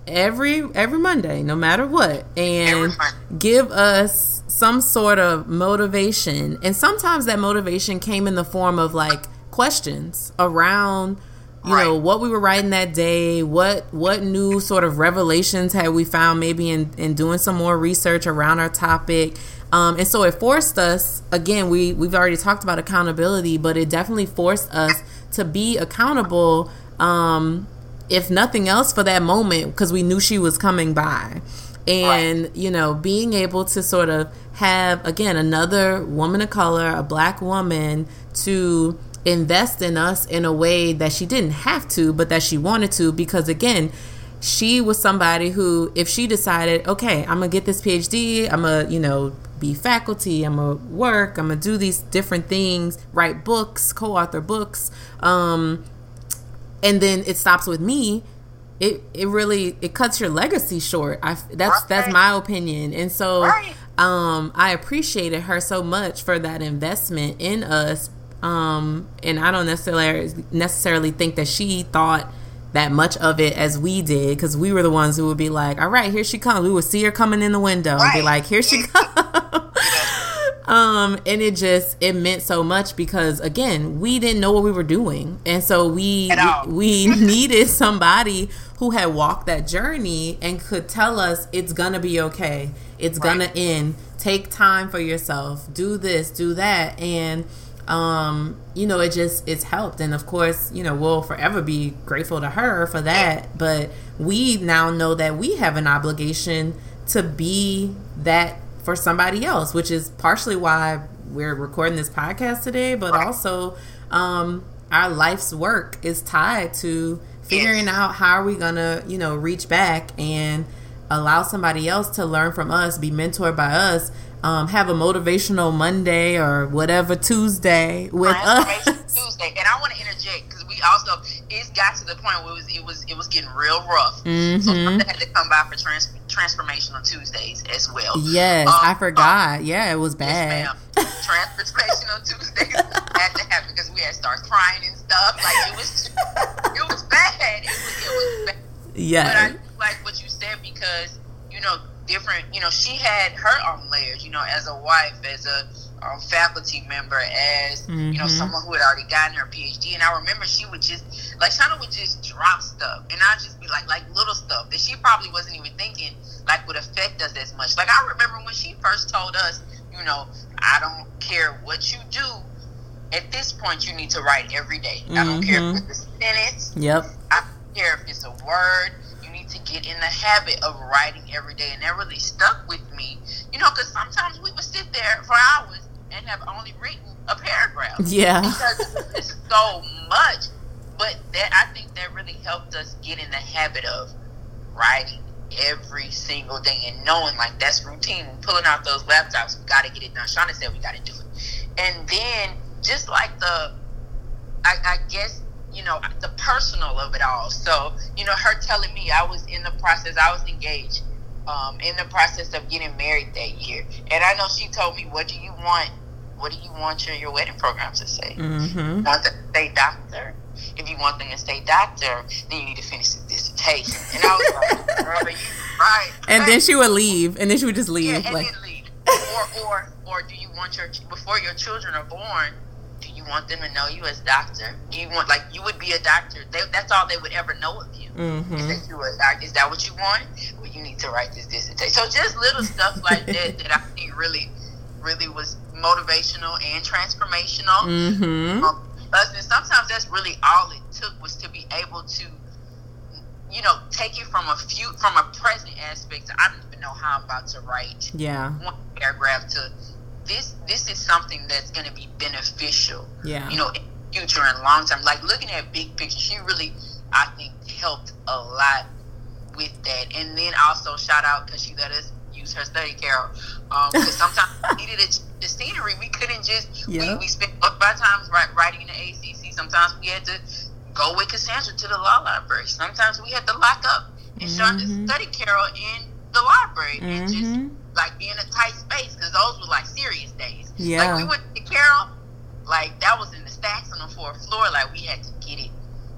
every every Monday, no matter what, and give us some sort of motivation. And sometimes that motivation came in the form of like questions around you right. know what we were writing that day what what new sort of revelations had we found maybe in in doing some more research around our topic um, and so it forced us again we we've already talked about accountability but it definitely forced us to be accountable um, if nothing else for that moment because we knew she was coming by and right. you know being able to sort of have again another woman of color a black woman to invest in us in a way that she didn't have to, but that she wanted to, because again, she was somebody who, if she decided, okay, I'm gonna get this PhD, I'm gonna, you know, be faculty, I'm gonna work, I'm gonna do these different things, write books, co author books, um, and then it stops with me. It, it really it cuts your legacy short. I that's right. that's my opinion, and so right. um, I appreciated her so much for that investment in us um, and I don't necessarily necessarily think that she thought that much of it as we did because we were the ones who would be like, "All right, here she comes." We would see her coming in the window right. and be like, "Here she comes." um, and it just it meant so much because again, we didn't know what we were doing, and so we we, we needed somebody who had walked that journey and could tell us it's gonna be okay, it's right. gonna end. Take time for yourself. Do this, do that, and um, you know, it just it's helped, and of course, you know, we'll forever be grateful to her for that. But we now know that we have an obligation to be that for somebody else, which is partially why we're recording this podcast today, but also um, our life's work is tied to figuring out how are we gonna, you know, reach back and allow somebody else to learn from us, be mentored by us, um, have a motivational Monday or whatever Tuesday with us. Tuesday, and I want to interject because we also it got to the point where it was it was it was getting real rough. Mm-hmm. So something had to come by for trans, transformational Tuesdays as well. Yes, um, I forgot. Um, yeah, it was bad. Yes, transformational Tuesdays had to happen because we had to start crying and stuff. Like it was it was bad. It was, it was bad. Yeah. But I like what you said because you know different, you know, she had her own layers, you know, as a wife, as a um, faculty member, as, mm-hmm. you know, mm-hmm. someone who had already gotten her PhD. And I remember she would just, like, Shauna would just drop stuff. And I'd just be like, like little stuff that she probably wasn't even thinking, like, would affect us as much. Like, I remember when she first told us, you know, I don't care what you do. At this point, you need to write every day. Mm-hmm. I don't care if mm-hmm. it's a sentence. Yep. I don't care if it's a word get in the habit of writing every day. And that really stuck with me, you know, because sometimes we would sit there for hours and have only written a paragraph. Yeah. Because it's so much. But that I think that really helped us get in the habit of writing every single day and knowing like that's routine. Pulling out those laptops, we got to get it done. Shauna said we got to do it. And then just like the, I, I guess you know, the personal of it all. So, you know, her telling me I was in the process, I was engaged, um, in the process of getting married that year. And I know she told me, what do you want? What do you want your, your wedding program to say? Mm-hmm. Want them to say doctor? If you want them to say doctor, then you need to finish the dissertation. And I was like, girl, you right. And then she would leave, and then she would just leave. Yeah, like, leave. or, or, or do you want your, before your children are born, want them to know you as doctor? You want like you would be a doctor? They, that's all they would ever know of you. Mm-hmm. Is that you a doctor? Is that what you want? Well, you need to write this dissertation. So just little stuff like that that I think really, really was motivational and transformational. Mm-hmm. Um, and sometimes that's really all it took was to be able to you know, take it from a few from a present aspect. I don't even know how I'm about to write. Yeah. One paragraph to this this is something that's going to be beneficial. Yeah. You know, in future and long term. Like looking at big picture, she really, I think, helped a lot with that. And then also shout out because she let us use her study carrel. Um, because sometimes we needed it, the scenery. We couldn't just Yeah. we, we spent of times writing in the ACC. Sometimes we had to go with Cassandra to the law library. Sometimes we had to lock up and Mhm. study carrel in the library and just Mhm. Like being in a tight space because those were like serious days. Yeah. Like we went to carrel, like that was in the stacks on the fourth floor. Like we had to get it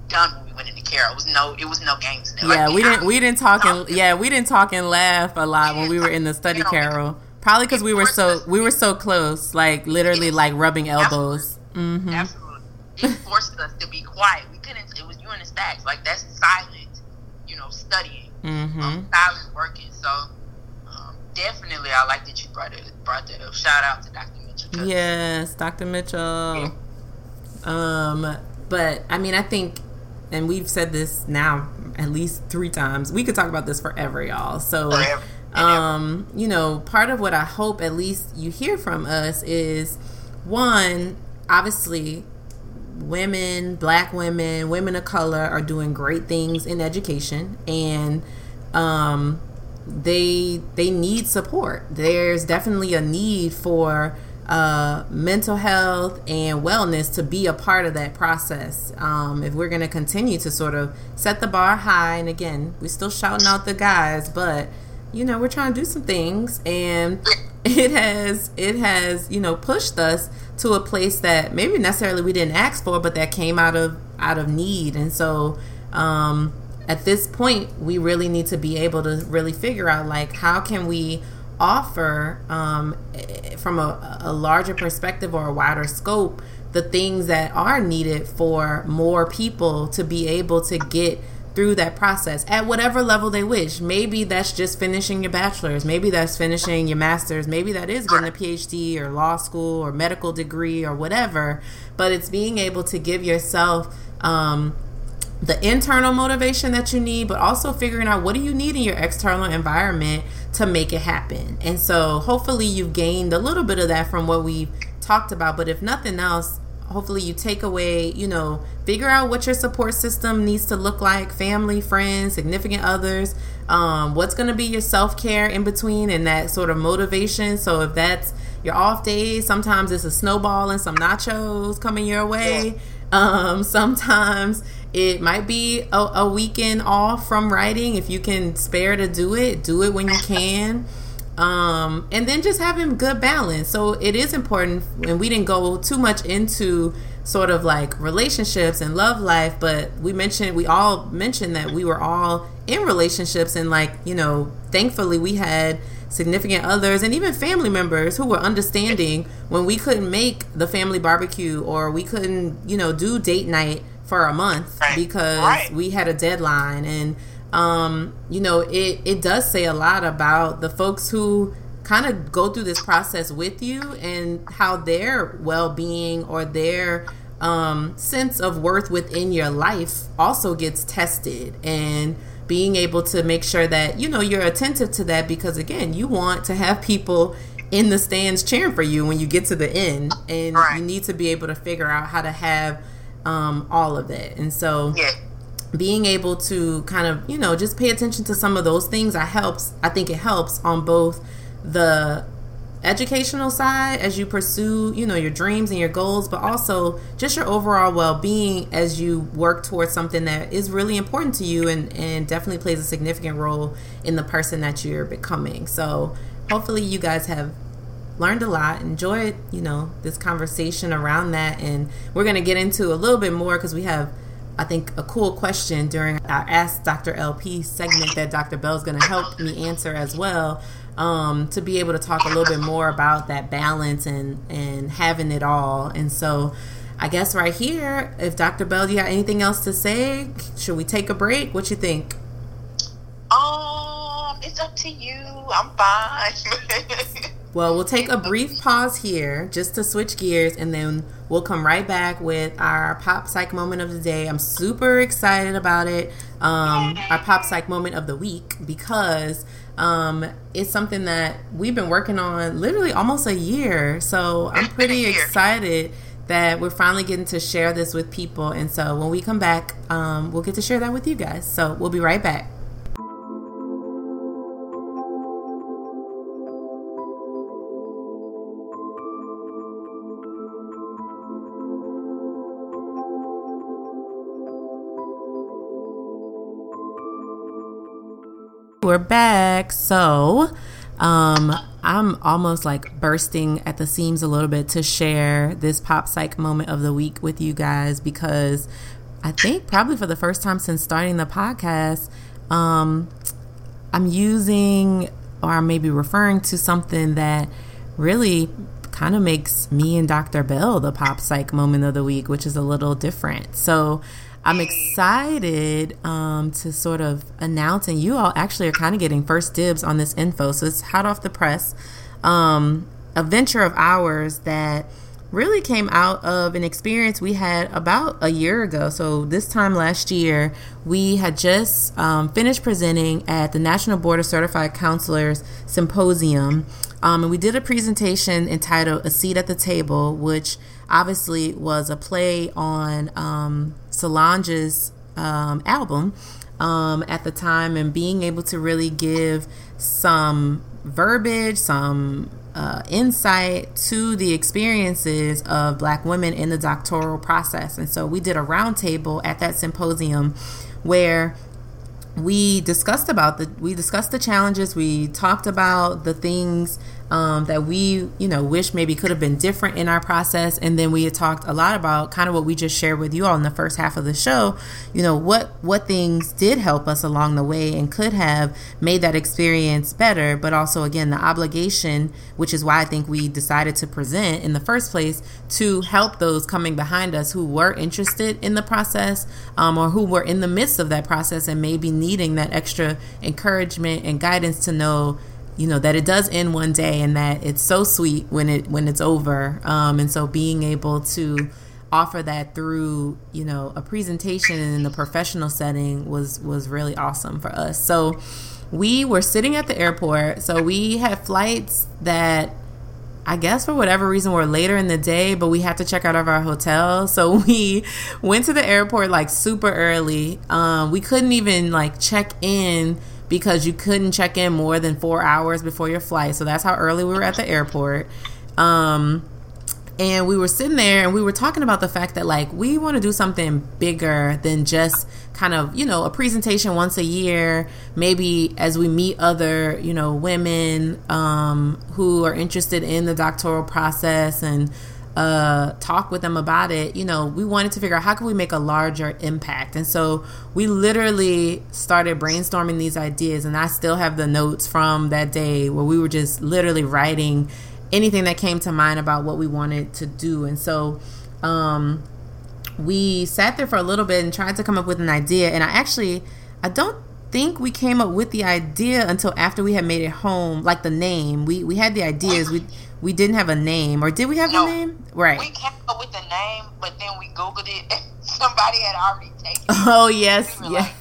done when we went into carrel. It was no, it was no games. Yeah, we didn't we didn't talk and yeah we didn't talk and laugh a lot when we were in the study carrel. Probably because we were so we were so close, like literally like rubbing elbows. hmm Absolutely. It forced us to be quiet. We couldn't. It was you in the stacks. Like that's silent. You know, studying, mm-hmm. um, silent working. So definitely, I like that you brought it brought that up. Shout out to Dr. Mitchell. Yes, Dr. Mitchell. Yeah. Um, but I mean, I think, and we've said this now at least three times. We could talk about this forever, y'all. So, Forever um, you know, part of what I hope at least you hear from us is one, obviously, women, black women, women of color are doing great things in education and um they they need support. There's definitely a need for uh, mental health and wellness to be a part of that process. Um, if we're going to continue to sort of set the bar high, and again, we're still shouting out the guys, but you know, we're trying to do some things, and it has it has you know pushed us to a place that maybe necessarily we didn't ask for, but that came out of out of need, and so. Um, at this point, we really need to be able to really figure out like how can we offer um, eh, from a, a larger perspective or a wider scope the things that are needed for more people to be able to get through that process at whatever level they wish. Maybe that's just finishing your bachelor's, maybe that's finishing your master's, maybe that is getting a PhD or law school or medical degree or whatever. But it's being able to give yourself um, the internal motivation that you need, but also figuring out what do you need in your external environment to make it happen. And so hopefully you've gained a little bit of that from what we've talked about. But if nothing else, hopefully you take away, you know, figure out what your support system needs to look like family, friends, significant others. Um, what's going to be your self care in between and that sort of motivation. So if that's your off days, sometimes it's a snowball and some nachos coming your way. Um, sometimes it might be a, a weekend off from writing. If you can spare to do it, do it when you can. Um, and then just having good balance. So it is important, and we didn't go too much into sort of like relationships and love life, but we mentioned, we all mentioned that we were all in relationships, and like, you know, thankfully we had significant others and even family members who were understanding when we couldn't make the family barbecue or we couldn't, you know, do date night for a month Right. because Right. we had a deadline and um, you know, it, it does say a lot about the folks who kind of go through this process with you and how their well being or their um, sense of worth within your life also gets tested and being able to make sure that you know you're attentive to that because again you want to have people in the stands cheering for you when you get to the end and Right. you need to be able to figure out how to have um, all of that and so Yeah. being able to kind of you know just pay attention to some of those things i helps i think it helps on both the educational side as you pursue you know your dreams and your goals but also just your overall well-being as you work towards something that is really important to you and and definitely plays a significant role in the person that you're becoming so hopefully you guys have learned a lot enjoyed you know this conversation around that and we're going to get into a little bit more because we have i think a cool question during our ask dr lp segment that dr bell's going to help me answer as well um, to be able to talk a little bit more about that balance and and having it all and so i guess right here if dr bell do you have anything else to say should we take a break what you think Um, it's up to you. I'm fine. Well, we'll take a brief pause here just to switch gears and then we'll come right back with our pop psych moment of the day. I'm super excited about it. Um, our pop psych moment of the week because um, it's something that we've been working on literally almost a year. So I'm It's been a pretty excited that we're finally getting to share this with people. And so when we come back, um, we'll get to share that with you guys. So we'll be right back. We're back. So, um, I'm almost like bursting at the seams a little bit to share this pop psych moment of the week with you guys because I think probably for the first time since starting the podcast, um, I'm using or maybe referring to something that really kind of makes me and Dr. Bell the pop psych moment of the week, which is a little different. So I'm excited um, to sort of announce, and you all actually are kind of getting first dibs on this info. So it's hot off the press. Um, a venture of ours that really came out of an experience we had about a year ago. So, this time last year, we had just um, finished presenting at the National Board of Certified Counselors Symposium. Um, and we did a presentation entitled A Seat at the Table, which obviously was a play on um, Solange's um, album um, at the time and being able to really give some verbiage, some uh, insight to the experiences of black women in the doctoral process. And so we did a roundtable at that symposium where we discussed about the we discussed the challenges we talked about the things um, that we you know wish maybe could have been different in our process. And then we had talked a lot about kind of what we just shared with you all in the first half of the show. You know what what things did help us along the way and could have made that experience better but also again the obligation which is why i think we decided to present in the first place to help those coming behind us who were interested in the process um, or who were in the midst of that process and maybe needing that extra encouragement and guidance to know you know that it does end one day and that it's so sweet when it when it's over um, and so being able to offer that through you know a presentation in the professional setting was was really awesome for us so we were sitting at the airport so we had flights that I guess for whatever reason were later in the day, but we had to check out of our hotel. So we went to the airport like super early. Um, we couldn't even like check in because you couldn't check in more than four hours before your flight. So that's how early we were at the airport. Um, and we were sitting there and we were talking about the fact that like we want to do something bigger than just kind of you know a presentation once a year maybe as we meet other you know women um, who are interested in the doctoral process and uh, talk with them about it, you know, we wanted to figure out how can we make a larger impact. And so we literally started brainstorming these ideas. And I still have the notes from that day where we were just literally writing anything that came to mind about what we wanted to do. And so um, we sat there for a little bit and tried to come up with an idea. And I actually, I don't think we came up with the idea until after we had made it home, like the name. We we had the ideas. We we didn't have a name, or did we have no, a name? Right. We came up with the name, but then we googled it. and Somebody had already taken it. Oh yes, we yeah. Like,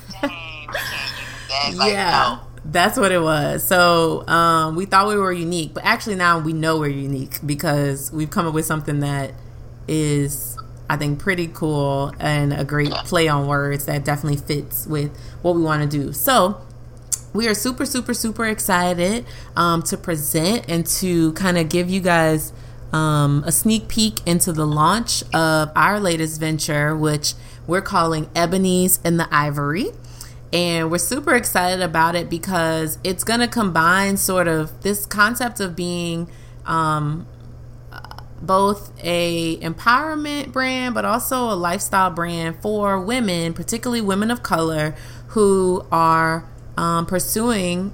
that. Like, yeah. No. That's what it was. So um, we thought we were unique, but actually now we know we're unique because we've come up with something that is, I think, pretty cool and a great play on words that definitely fits with what we want to do. So we are super, super, super excited um, to present and to kind of give you guys um, a sneak peek into the launch of our latest venture, which we're calling Ebonies and the Ivory. And we're super excited about it because it's going to combine sort of this concept of being um, both a empowerment brand but also a lifestyle brand for women particularly women of color who are um, pursuing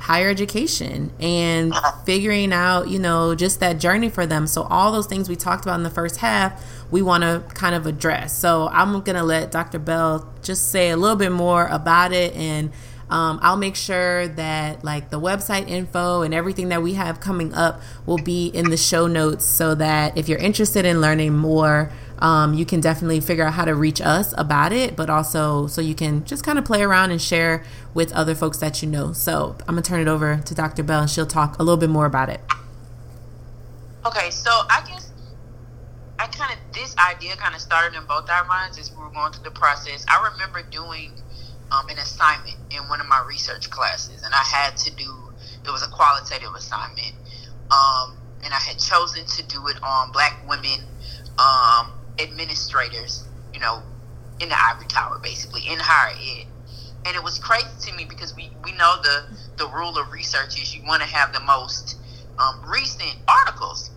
higher education and figuring out, you know, just that journey for them. So, all those things we talked about in the first half, we want to kind of address. So, I'm going to let Dr. Bell just say a little bit more about it and um, I'll make sure that like the website info and everything that we have coming up will be in the show notes so that if you're interested in learning more um, you can definitely figure out how to reach us about it, but also so you can just kind of play around and share with other folks that you know. So I'm gonna turn it over to Dr. Bell and she'll talk a little bit more about it. Okay, so I guess I kind of this idea kind of started in both our minds as we were going through the process. I remember doing um, an assignment in one of my research classes, and I had to do it was a qualitative assignment, um, and I had chosen to do it on Black women um, administrators, you know, in the ivory tower, basically in higher ed. and it was crazy to me because we, we know the the rule of research is you want to have the most um, recent articles.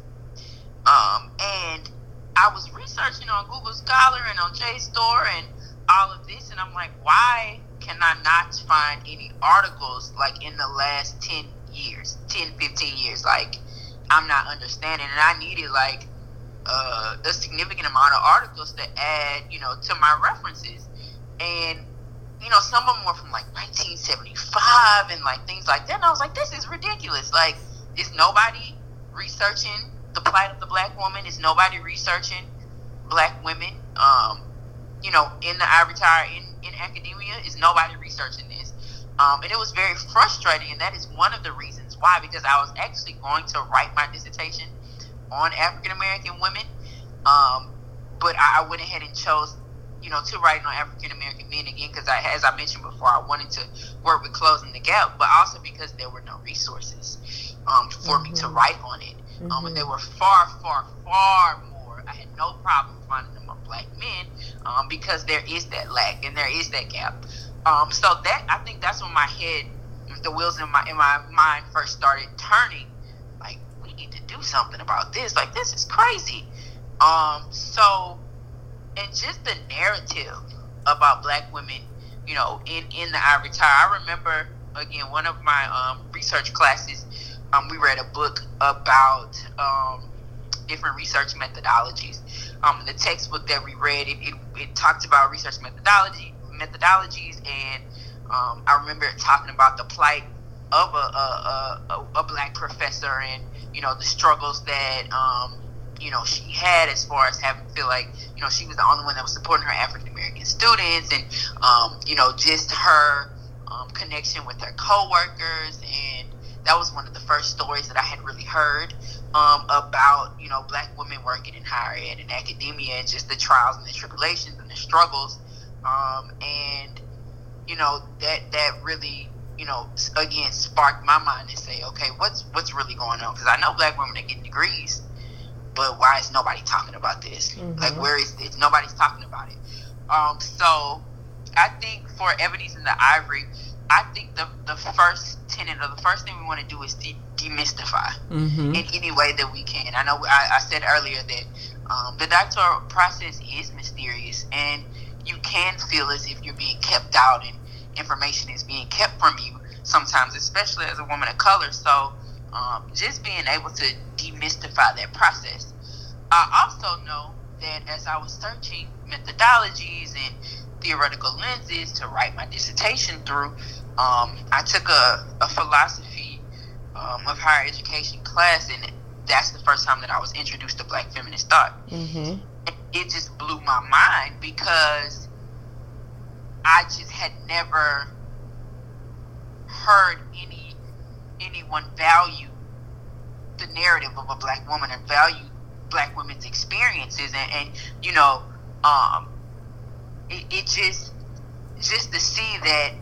Um, and I was researching on Google Scholar and on JSTOR and all of this, and I'm like, why can I not find any articles like in the last 10 years, 10, 15 years? Like, I'm not understanding. And I needed like uh, a significant amount of articles to add, you know, to my references. And, you know, some of them were from like 1975 and like things like that. And I was like, this is ridiculous. Like, is nobody researching the plight of the black woman? Is nobody researching black women? Um, you know, in the ivory tower, in, in academia, is nobody researching this? Um, and it was very frustrating, and that is one of the reasons why, because I was actually going to write my dissertation on African American women, um, but I, I went ahead and chose you know, to write on African American men again, because I, as I mentioned before, I wanted to work with closing the gap, but also because there were no resources um, for mm-hmm. me to mm-hmm. write on it. Mm-hmm. Um, and there were far, far, far more. I had no problem finding them on black men um, because there is that lack and there is that gap. Um, so that I think that's when my head, the wheels in my in my mind first started turning. Like we need to do something about this. Like this is crazy. Um, so and just the narrative about black women, you know, in in the ivory tower. I remember again one of my um, research classes um, we read a book about um, different research methodologies. Um, the textbook that we read, it, it, it talked about research methodology methodologies, and um, I remember talking about the plight of a, a, a, a, black professor and you know the struggles that um, you know she had as far as having to feel like you know she was the only one that was supporting her African American students, and um, you know just her um, connection with her coworkers and that was one of the first stories that I had really heard um, about, you know, black women working in higher ed and academia and just the trials and the tribulations and the struggles. Um, and, you know, that, that really, you know, again, sparked my mind and say, okay, what's, what's really going on? Because I know black women are getting degrees, but why is nobody talking about this? Mm-hmm. Like, where is it? Nobody's talking about it. Um, so I think for Ebonies in the Ivory, I think the the first tenet or the first thing we want to do is de- demystify mm-hmm. in any way that we can. I know I, I said earlier that um, the doctoral process is mysterious, and you can feel as if you're being kept out and information is being kept from you sometimes, especially as a woman of color. So, um, just being able to demystify that process. I also know that as I was searching methodologies and theoretical lenses to write my dissertation through, um, I took a, a philosophy um, of higher education class, and that's the first time that I was introduced to black feminist thought. Mm-hmm. It just blew my mind because I just had never heard any anyone value the narrative of a black woman and value black women's experiences. And, and you know um, it, it just just to see that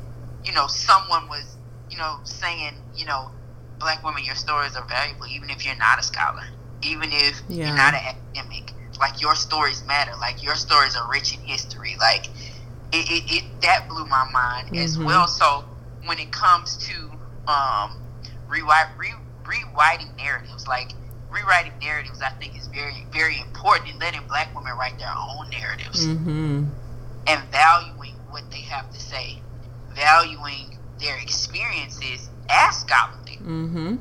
you know someone was you know saying you know black women your stories are valuable even if you're not a scholar even if yeah. you're not an academic. Like your stories matter. Like your stories are rich in history. Like it, it, it that blew my mind mm-hmm. as well so when it comes to um rewrite, re, rewriting narratives like rewriting narratives i think is very very important in letting black women write their own narratives mm-hmm and valuing what they have to say, valuing their experiences as scholarly. Mm-hmm.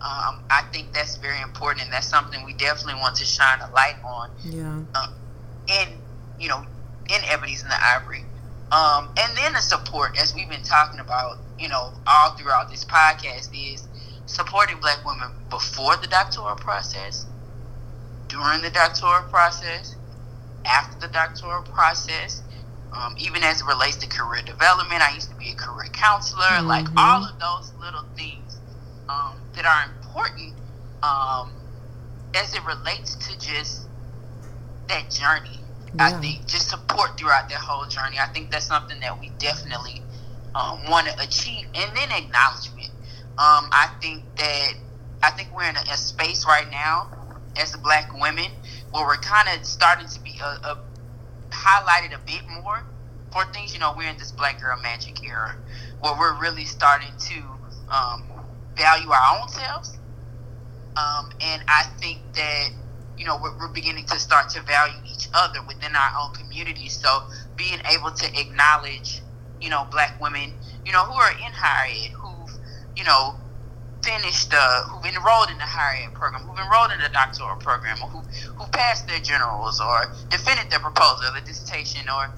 Um, I think that's very important, and that's something we definitely want to shine a light on. Yeah. Uh, in you know, in Ebonies and the Ivory, um, and then the support, as we've been talking about, you know, all throughout this podcast, is supporting Black women before the doctoral process, during the doctoral process, after the doctoral process, um, even as it relates to career development. I used to be a career counselor, mm-hmm. like all of those little things um, that are important um, as it relates to just that journey. Yeah. I think just support throughout that whole journey. I think that's something that we definitely um, want to achieve, and then acknowledgement. Um, I think that I think we're in a, a space right now as black women where we're kind of starting to be a, a highlighted a bit more for things, you know, we're in this black girl magic era where we're really starting to um, value our own selves. Um, and I think that, you know, we're, we're beginning to start to value each other within our own communities. So being able to acknowledge, you know, black women, you know, who are in higher ed, who've, you know, finished, uh, who've enrolled in the higher ed program, who've enrolled in the doctoral program, or who, who passed their generals, or defended their proposal, or their dissertation, or,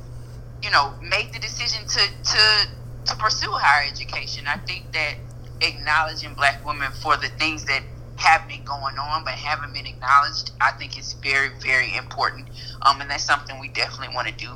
you know, made the decision to, to, to pursue higher education. I think that acknowledging black women for the things that have been going on but haven't been acknowledged, I think it's very, very important. Um, and that's something we definitely want to do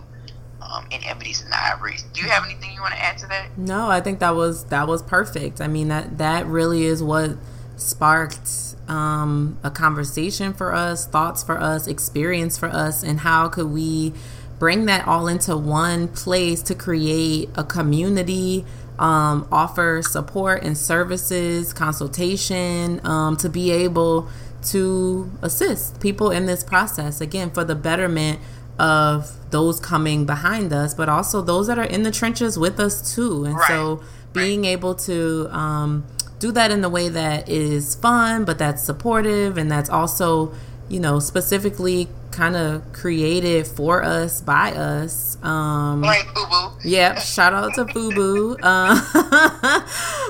um, in Ebonies and the Ivories. Do you have anything you want to add to that? No, I think that was that was perfect. I mean that that really is what sparked um, a conversation for us, thoughts for us, experience for us, and how could we bring that all into one place to create a community um, offer support and services, consultation, um, to be able to assist people in this process again for the betterment of those coming behind us, but also those that are in the trenches with us too. And right. so being right. able to um, do that in the way that is fun, but that's supportive and that's also, you know, specifically kind of created for us by us. Um, like Boo. Yep. Shout out to Boo uh,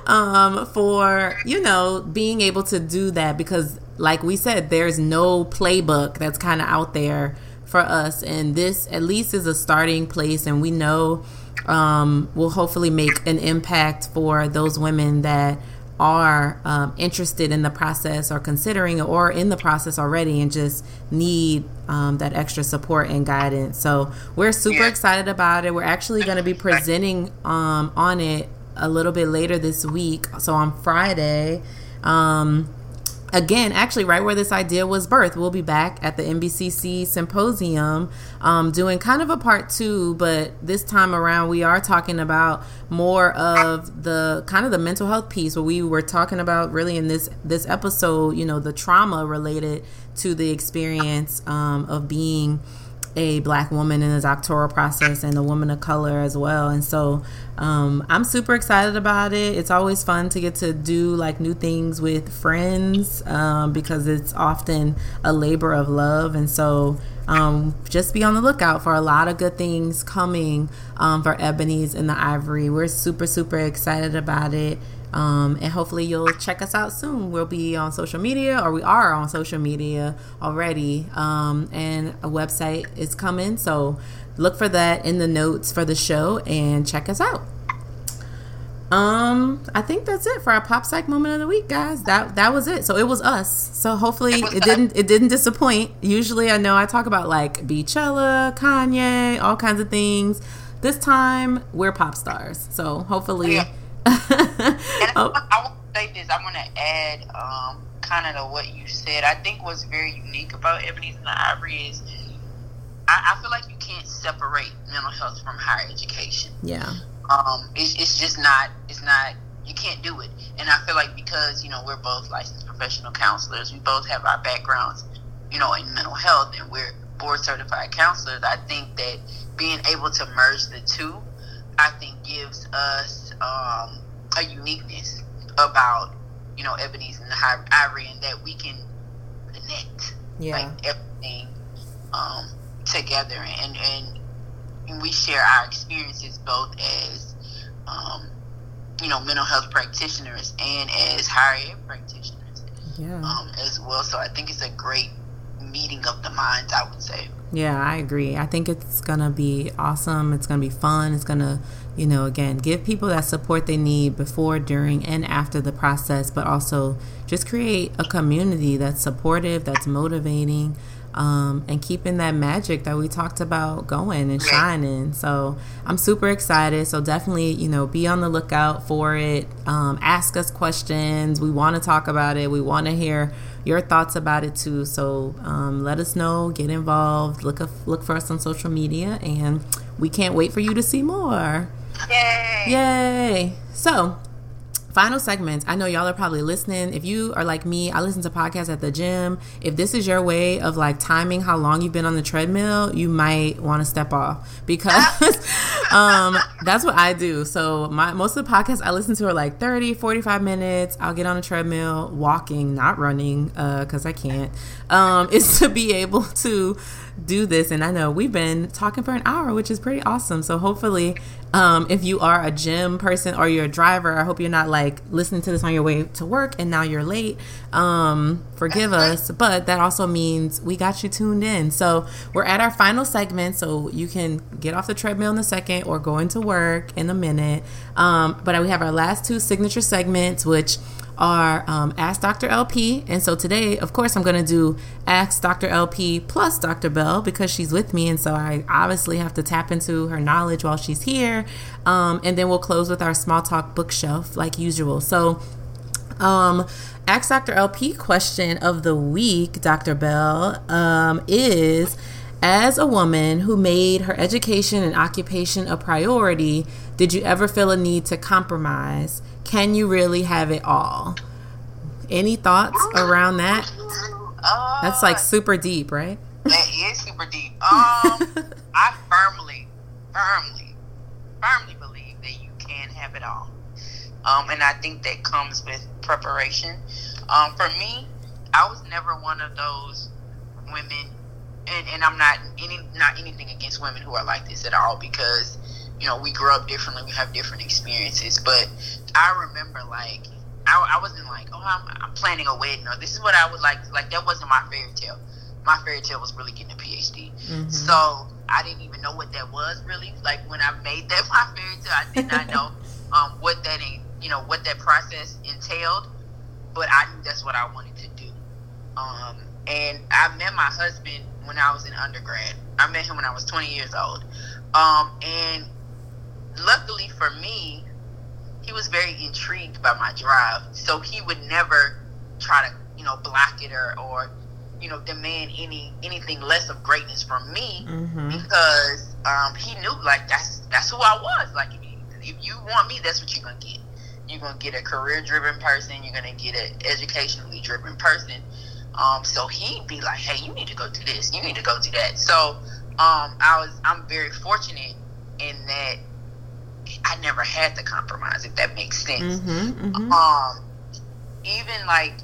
um, for you know being able to do that because, like we said, there's no playbook that's kind of out there for us, and this at least is a starting place, and we know um, will hopefully make an impact for those women that are um, interested in the process or considering or in the process already and just need um, that extra support and guidance. So we're super yeah. excited about it. We're actually going to be presenting um, on it a little bit later this week. So on Friday, um, again, actually, right where this idea was birthed, we'll be back at the NBCC symposium um, doing kind of a part two, but this time around, we are talking about more of the kind of the mental health piece where we were talking about really in this this episode, you know, the trauma related to the experience um, of being a black woman in the doctoral process and a woman of color as well. And so um, I'm super excited about it. It's always fun to get to do like new things with friends um, because it's often a labor of love. And so um, just be on the lookout for a lot of good things coming um, for Ebonies and the Ivory. We're super, super excited about it. Um, and hopefully you'll check us out soon. We'll be on social media, or we are on social media already. Um, and a website is coming, so look for that in the notes for the show and check us out. Um, I think that's it for our pop psych moment of the week, guys. That that was it. So it was us. So hopefully it, didn't it didn't disappoint. Usually I know I talk about like Beychella, Kanye, all kinds of things. This time we're pop stars. So hopefully. Yeah and oh. I, want to say this. I want to add um, kind of to what you said. I think what's very unique about Ebonies and the Ivory is I, I, feel like you can't separate mental health from higher education. Yeah. Um, it's, it's just not. It's not. You can't do it. And I feel like because you know we're both licensed professional counselors, we both have our backgrounds, you know, in mental health, and we're board certified counselors. I think that being able to merge the two, I think gives us um, a uniqueness about you know Ebonies and the Ivory, and that we can connect yeah. like everything um, together, and and we share our experiences both as um, you know mental health practitioners and as higher ed practitioners yeah. um, as well. So I think it's a great meeting of the minds. I would say. Yeah, I agree. I think it's gonna be awesome. It's gonna be fun. It's gonna you know, again, give people that support they need before, during, and after the process, but also just create a community that's supportive, that's motivating, um, and keeping that magic that we talked about going and shining. So I'm super excited. So definitely, you know, be on the lookout for it. Um, ask us questions. We want to talk about it. We want to hear your thoughts about it too. So um, let us know. Get involved. Look look for us on social media, and we can't wait for you to see more. Yay! Yay! So, final segments. I know y'all are probably listening. If you are like me, I listen to podcasts at the gym. If this is your way of like timing how long you've been on the treadmill, you might want to step off because um, that's what I do. So my most of the podcasts I listen to are like 30, 45 minutes. I'll get on a treadmill, walking, not running, because uh, I can't. Um, is to be able to do this. And I know we've been talking for an hour, which is pretty awesome. So hopefully, um, if you are a gym person or you're a driver, I hope you're not like listening to this on your way to work and now you're late. Um, forgive us, but that also means we got you tuned in. So we're at our final segment, so you can get off the treadmill in a second or go into work in a minute. Um, but we have our last two signature segments, which are um, Ask Dr. LP. And so today, of course, I'm going to do Ask Dr. LP plus Dr. Bell because she's with me. And so I obviously have to tap into her knowledge while she's here. Um, and then we'll close with our small talk bookshelf like usual. So, um, Ask Dr. LP question of the week, Dr. Bell, um, is as a woman who made her education and occupation a priority, did you ever feel a need to compromise? Can you really have it all? Any thoughts around that? Uh, That's like super deep, right? That is super deep. Um, I firmly, firmly, firmly believe that you can have it all. Um, and I think that comes with preparation. Um, for me, I was never one of those women, and, and I'm not any not anything against women who are like this at all because you know we grow up differently, we have different experiences. But I remember like I, I wasn't like oh I'm, I'm planning a wedding or this is what I would like like that wasn't my fairy tale. My fairy tale was really getting a PhD. Mm-hmm. So I didn't even know what that was really. Like when I made that my fairy tale, I did not know um, what that you know what that process entailed but I knew that's what I wanted to do. Um, and I met my husband when I was in undergrad. I met him when I was 20 years old. Um, and luckily for me, he was very intrigued by my drive. So he would never try to, you know, block it or, or you know, demand any anything less of greatness from me mm-hmm. because um, he knew like that's that's who I was. Like if you, if you want me, that's what you're gonna get you're gonna get a career driven person, you're gonna get an educationally driven person. Um, so he'd be like, Hey, you need to go do this, you need to go do that. So um, I was I'm very fortunate in that I never had to compromise, if that makes sense. Mm-hmm, mm-hmm. Um, even like,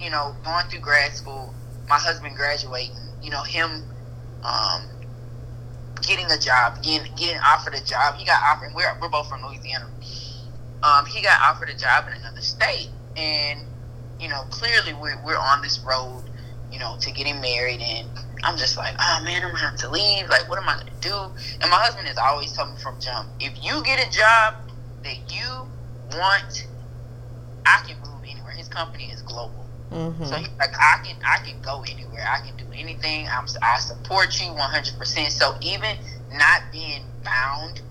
you know, going through grad school, my husband graduating, you know, him um, getting a job, getting getting offered a job. He got offered. We're we're both from Louisiana um, he got offered a job in another state, and you know, clearly we're we're on this road, you know, to getting married, and I'm just like, oh man, I'm gonna have to leave. Like, what am I gonna do? And my husband has always told me from jump, if you get a job that you want, I can move anywhere. His company is global. Mm-hmm. So he's like, I can, I can go anywhere. I can do anything. I'm, I support you 100%. So even not being bound,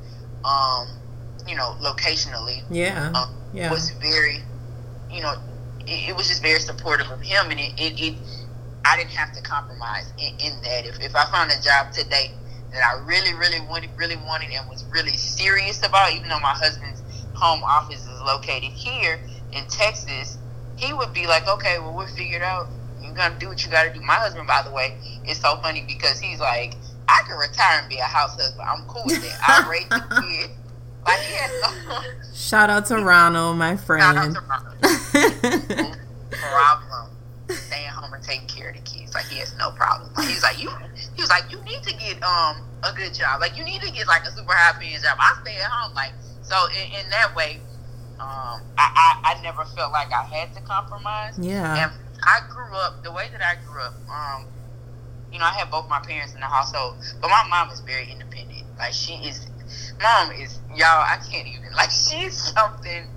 um, you know, locationally, yeah, um, yeah, was very, you know, it, it, was just very supportive of him, and it, it, it I didn't have to compromise in, in, that. If, if I found a job today that I really, really wanted, really wanted, and was really serious about, even though my husband's home office is located here in Texas, he would be like, okay, well, we'll figure it out. You're going to do what you gotta do. My husband, by the way, is so funny because he's like, I can retire and be a house husband. I'm cool with that. I raise the kid. Shout out to Ronald, my friend. problem staying home and taking care of the kids. Like he has no problem. he's like you. He was like you need to get um a good job. Like you need to get like a super high paying job. I stay at home. Like so in, in that way, um, I, I I never felt like I had to compromise. Yeah. And I grew up the way that I grew up. Um, you know, I had both my parents in the household, but my mom is very independent. Like she is mom is y'all. I can't even like she's something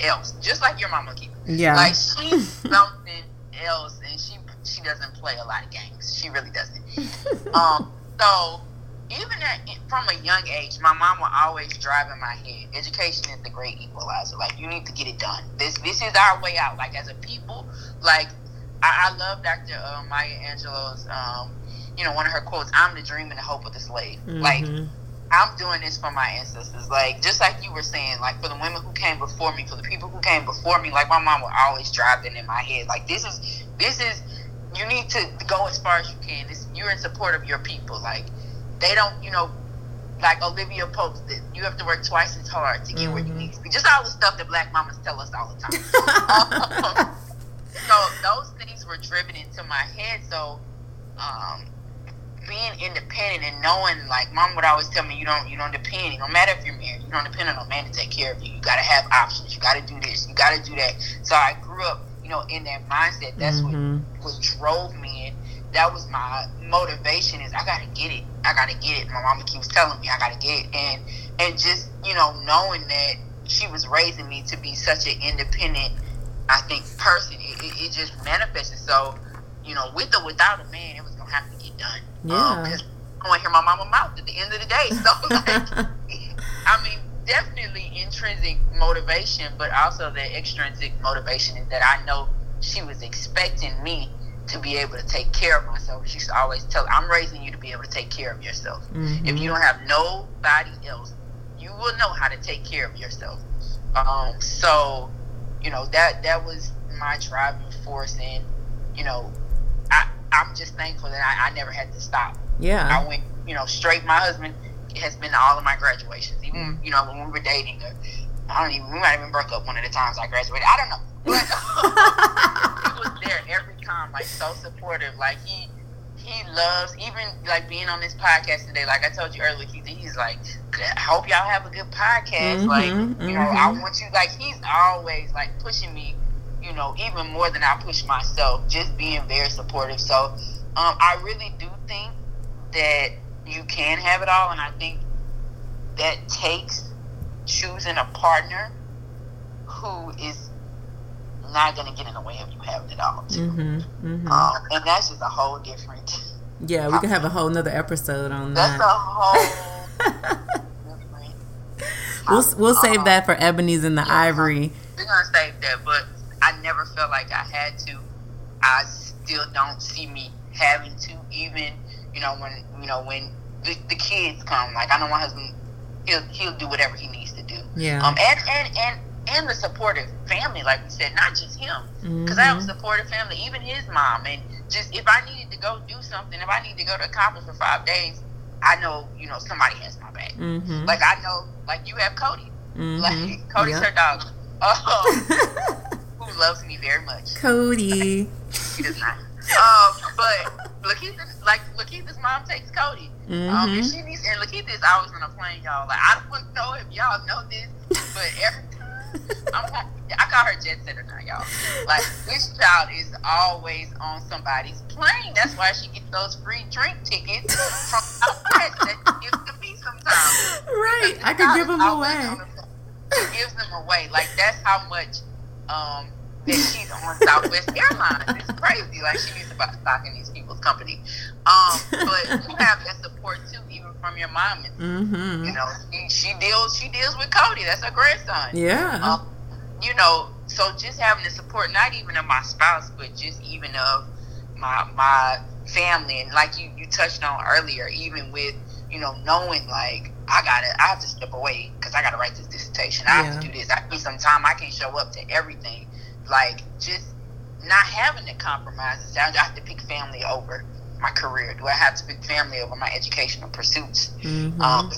else, just like your mama keep. Yeah, like she's something else, and she she doesn't play a lot of games. She really doesn't. um, so even at, from a young age, my mom will always drive in my head. Education is the great equalizer. Like you need to get it done. This this is our way out. Like as a people, like I, I love Dr. Uh, Maya Angelou's. Um, you know, one of her quotes: "I'm the dream and the hope of the slave." Mm-hmm. Like I'm doing this for my ancestors. Like just like you were saying, like for the women who came before me, for the people who came before me, like my mom would always drive that in my head. Like this is this is you need to go as far as you can. This you're in support of your people. Like they don't, you know, like Olivia posted, you have to work twice as hard to get mm-hmm. where you mm-hmm. need to be. Just all the stuff that black mamas tell us all the time. um, so those things were driven into my head. So um, being independent and knowing, like mom would always tell me, you don't you don't depend. No matter if you're married, you don't depend on a man to take care of you. You got to have options. You got to do this. You got to do that. So I grew up, know, in that mindset. That's mm-hmm. what what drove me. And that was my motivation. Is I got to get it. I got to get it. My mama keeps telling me I got to get it. And and just you know knowing that she was raising me to be such an independent, I think person. It, it, it just manifested. So you know, with or without a man, it was gonna have to get done. Yeah. Because um, I want to hear my mama mouth at the end of the day. So, like, I mean, definitely intrinsic motivation, but also the extrinsic motivation is that I know she was expecting me to be able to take care of myself. She used always tell, I'm raising you to be able to take care of yourself. Mm-hmm. If you don't have nobody else, you will know how to take care of yourself. Um, so, you know, that that was my driving force and, you know, I'm just thankful that I, I never had to stop. Yeah. I went, you know, straight. My husband has been to all of my graduations, even, you know, when we were dating. Uh, I don't even, we might even broke up one of the times I graduated. I don't know. But he was there every time, like so supportive. Like he, he loves even like being on this podcast today. Like I told you earlier, he, he's like, I hope y'all have a good podcast. Mm-hmm, like, mm-hmm. you know, I mm-hmm. want you. Like he's always like pushing me you know, even more than I push myself, just being very supportive. So um, I really do think that you can have it all, and I think that takes choosing a partner who is not going to get in the way of you having it all. Too. Mm-hmm, mm-hmm. Um, and that's just a whole different. Yeah, we could have a whole nother episode on that. That's a whole. we'll we'll save um, that for Ebonies and the yeah, Ivory. We're gonna save that, but I never felt like I had to. I still don't see me having to, even you know when you know when the, the kids come. Like I know my husband, he'll he'll do whatever he needs to do. Yeah. Um. And and and and the supportive family, like we said, not just him, because mm-hmm. I have a mm-hmm. supportive family, even his mom, and just if I needed to go do something, if I need to go to a conference for five days, I know you know somebody has my back. Mm-hmm. Like I know, like you have Cody, mm-hmm. like Cody's yep. her dog. Oh, who loves me very much. Cody. he does not. Um, but Lakeitha, like Lakeitha's mom takes Cody. Mm-hmm. Um, and she needs, and Lakeitha is always on a plane, y'all. Like I don't know if y'all know this, but every I'm, I call her jet setter now, y'all. Like this child is always on somebody's plane. That's why she gets those free drink tickets from outside that she gives to me sometimes. Right, I could give them away. She gives them away. Like that's how much um, that she's on Southwest Airlines. It's crazy. Like she needs to buy stock in these people's company. Um, but you have that support too, even from your mom. And, mm-hmm. You know, she, she, deals she deals with Cody. That's her grandson. Yeah. Um, you know, so just having the support, not even of my spouse, but just even of my my family, and like you you touched on earlier, even with you know knowing like I gotta, I have to step away because I gotta write this dissertation. I yeah. have to do this. I need some time. I can't show up to everything. Like just not having to compromise. I have to pick family over my career. Do I have to pick family over my educational pursuits? Mm-hmm. Um,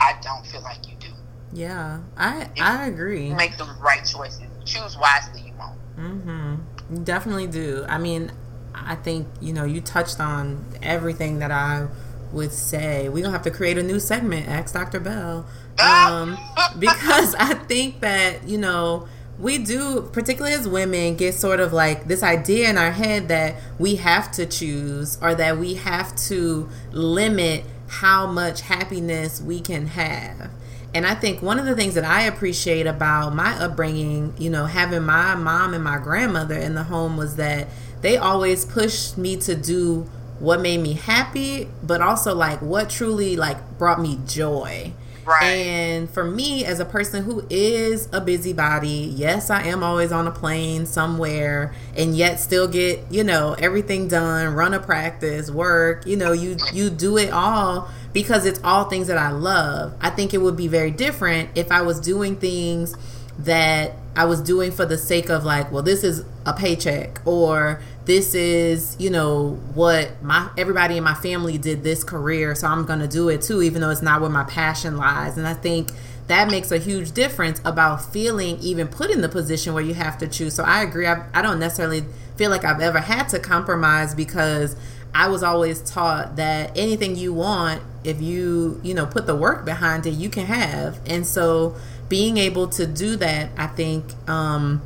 I don't feel like you do. Yeah, I if I agree. make the right choices. Choose wisely. You won't. Mm-hmm. You definitely do. I mean, I think you know you touched on everything that I would say we're gonna have to create a new segment ask dr bell um, because i think that you know we do particularly as women get sort of like this idea in our head that we have to choose or that we have to limit how much happiness we can have and I think one of the things that I appreciate about my upbringing, you know, having my mom and my grandmother in the home was that they always pushed me to do what made me happy, but also like what truly like brought me joy. Right. And for me, as a person who is a busybody, yes, I am always on a plane somewhere, and yet still get you know everything done, run a practice, work. You know, you you do it all because it's all things that I love. I think it would be very different if I was doing things that I was doing for the sake of like, well, this is a paycheck or this is you know what my everybody in my family did this career so i'm gonna do it too even though it's not where my passion lies. And i think that makes a huge difference about feeling even put in the position where you have to choose. So i agree i, I don't necessarily feel like i've ever had to compromise because i was always taught that anything you want if you you know put the work behind it you can have. And so being able to do that i think um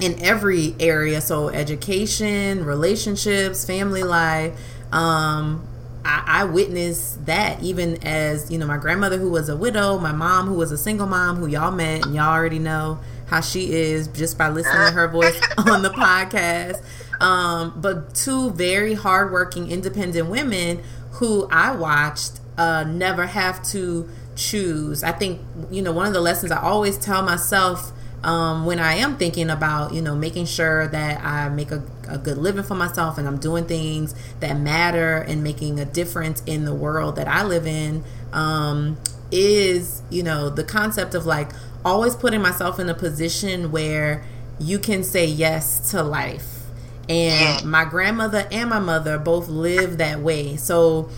in every area. So education relationships family life um I, witnessed that even as you know my grandmother who was a widow my mom who was a single mom who y'all met and y'all already know how she is just by listening to her voice on the podcast. Um, but two very hardworking independent women who i watched uh, never have to choose. I think you know one of the lessons i always tell myself um, when I am thinking about, you know, making sure that I make a, a, good living for myself and I'm doing things that matter and making a difference in the world that I live in, um, is, you know, the concept of like always putting myself in a position where you can say yes to life. And my grandmother and my mother both lived that way. So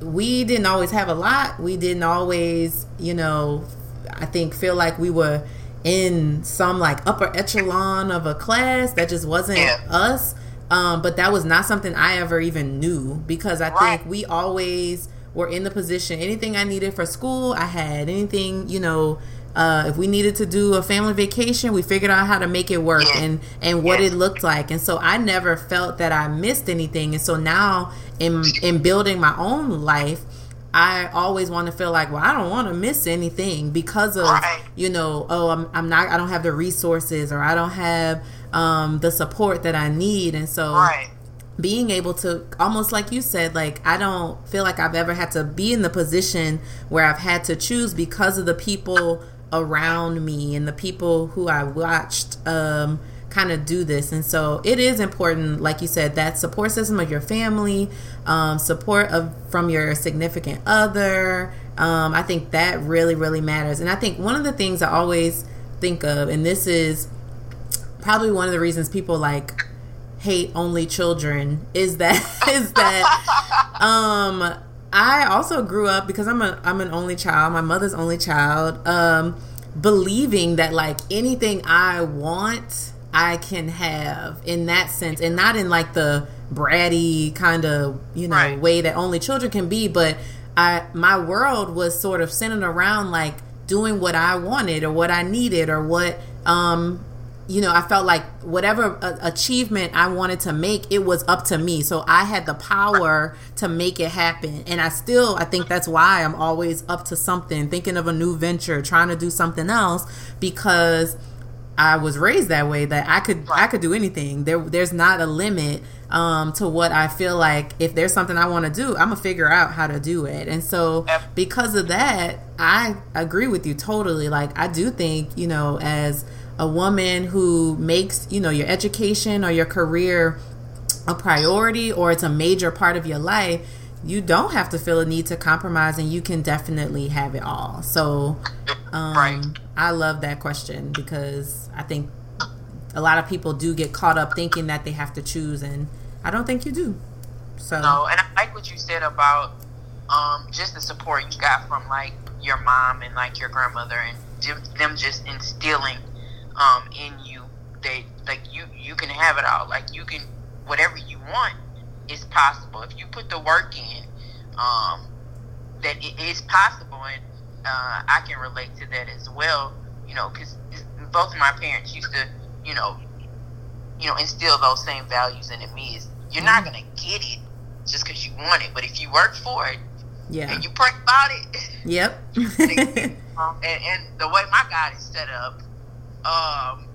we didn't always have a lot. We didn't always, you know, I think feel like we were in some like upper echelon of a class that just wasn't yeah. us. Um, but that was not something I ever even knew because I right. think we always were in the position. Anything I needed for school, I had. Anything you know, uh, if we needed to do a family vacation, we figured out how to make it work yeah. and and what yeah. it looked like. And so I never felt that I missed anything. And so now in in building my own life, I always want to feel like, well, I don't want to miss anything because of, right. you know, oh, I'm, I'm not, I don't have the resources or I don't have um, the support that I need. And so right. being able to, almost like you said, like, I don't feel like I've ever had to be in the position where I've had to choose because of the people around me and the people who I watched, um, kind of do this. And so it is important, like you said, that support system of your family, um, support of from your significant other. Um, I think that really, really matters. And I think one of the things I always think of, and this is probably one of the reasons people like hate only children, is that is that um, I also grew up because I'm a I'm an only child. My mother's only child. Um, believing that like anything I want I can have in that sense, and not in like the bratty kind of you know right. way that only children can be, but I my world was sort of centered around like doing what I wanted or what I needed or what um you know, I felt like whatever uh, achievement I wanted to make, it was up to me. So I had the power to make it happen. And I still, I think that's why I'm always up to something, thinking of a new venture, trying to do something else because I was raised that way that I could right. I could do anything. There there's not a limit um, to what I feel like if there's something I want to do, I'm gonna figure out how to do it. And so because of that, I agree with you totally. Like I do think, you know, as a woman who makes, you know, your education or your career a priority or it's a major part of your life, you don't have to feel a need to compromise and you can definitely have it all. So um, right. I love that question because I think a lot of people do get caught up thinking that they have to choose, and I don't think you do. So no, and I like what you said about um, just the support you got from like your mom and like your grandmother, and them just instilling um, in you that like you you can have it all, like you can whatever you want is possible if you put the work in. Um, that it is possible, and uh, I can relate to that as well. You know, because both of my parents used to, you know, you know, instill those same values into me. Is you're not gonna get it just because you want it, but if you work for it, yeah, and you pray about it, yep. um, and, and the way my God is set up, um,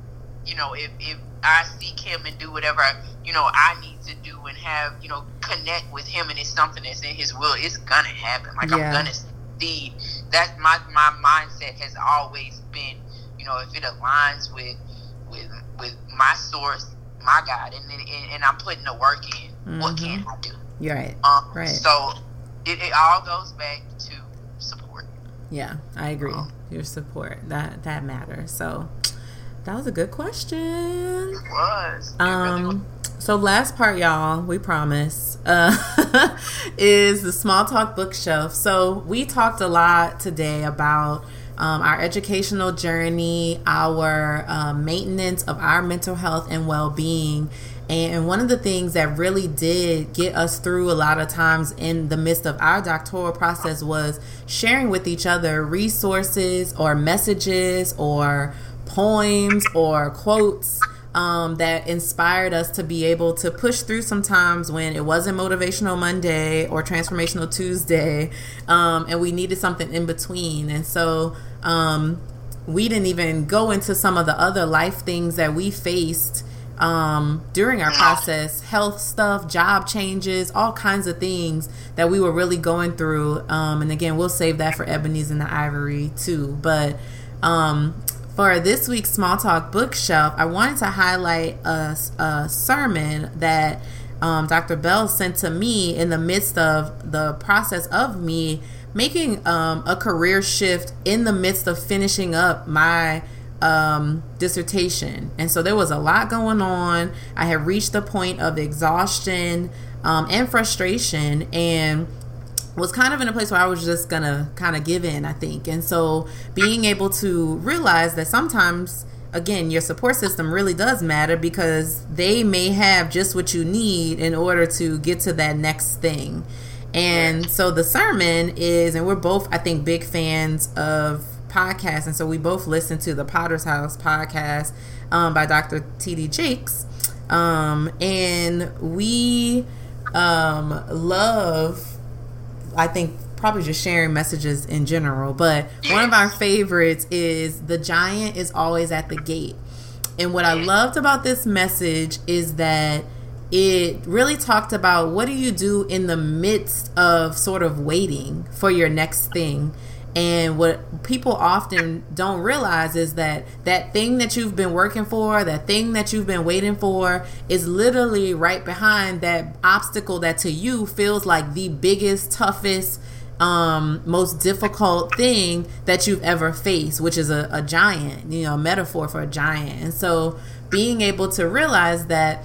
you know, if if I seek Him and do whatever you know I need to do and have you know connect with Him and it's something that's in His will, it's gonna happen. Like yeah. I'm gonna see that's my my mindset has always been, you know, if it aligns with with with my source, my God, and and, and I'm putting the work in, mm-hmm. what can I do? You're right. Um, right. So it, it all goes back to support. Yeah, I agree. Um, Your support that that matters. So that was a good question. It was. It um. Really was. So last part, y'all, we promise, uh, is the small talk bookshelf. So we talked a lot today about um, our educational journey, our uh, maintenance of our mental health and well being. And one of the things that really did get us through a lot of times in the midst of our doctoral process was sharing with each other resources or messages or poems or quotes um, that inspired us to be able to push through sometimes when it wasn't motivational Monday or transformational Tuesday, um, and we needed something in between. And so um, we didn't even go into some of the other life things that we faced um, during our process health stuff, job changes, all kinds of things that we were really going through. Um, and again, we'll save that for Ebonies and the Ivory too. But um, for this week's Small Talk Bookshelf, I wanted to highlight a, a sermon that um, Dr. Bell sent to me in the midst of the process of me making um, a career shift in the midst of finishing up my um, dissertation. And so there was a lot going on. I had reached the point of exhaustion um, and frustration and was kind of in a place where I was just gonna kind of give in, I think. And so being able to realize that sometimes again your support system really does matter because they may have just what you need in order to get to that next thing. And so the sermon is and we're both I think big fans of podcasts. and so we both listened to the Potter's House podcast um, by Dr. T.D. Jakes, um, and we um, love, I think, probably just sharing messages in general. But one of our favorites is the giant is always at the gate. And what I loved about this message is that it really talked about what do you do in the midst of sort of waiting for your next thing and what people often don't realize is that that thing that you've been working for, that thing that you've been waiting for, is literally right behind that obstacle that to you feels like the biggest, toughest, um, most difficult thing that you've ever faced, which is a, a giant, you know, a metaphor for a giant. And so being able to realize that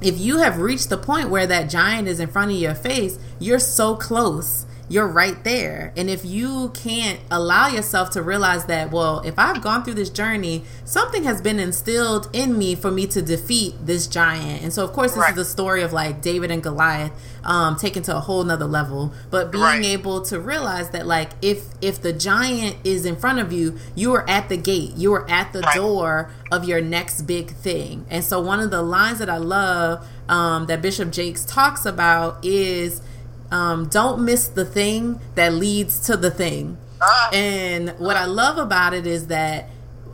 if you have reached the point where that giant is in front of your face, you're so close you're right there. And if you can't allow yourself to realize that, well, if I've gone through this journey, something has been instilled in me for me to defeat this giant. And so, of course, this right. is the story of like David and Goliath um, taken to a whole nother level. But being right. able to realize that, like, if if the giant is in front of you, you are at the gate, you are at the right. door of your next big thing. And so, one of the lines that I love um, that Bishop Jakes talks about is um, don't miss the thing that leads to the thing. Ah. And what I love about it is that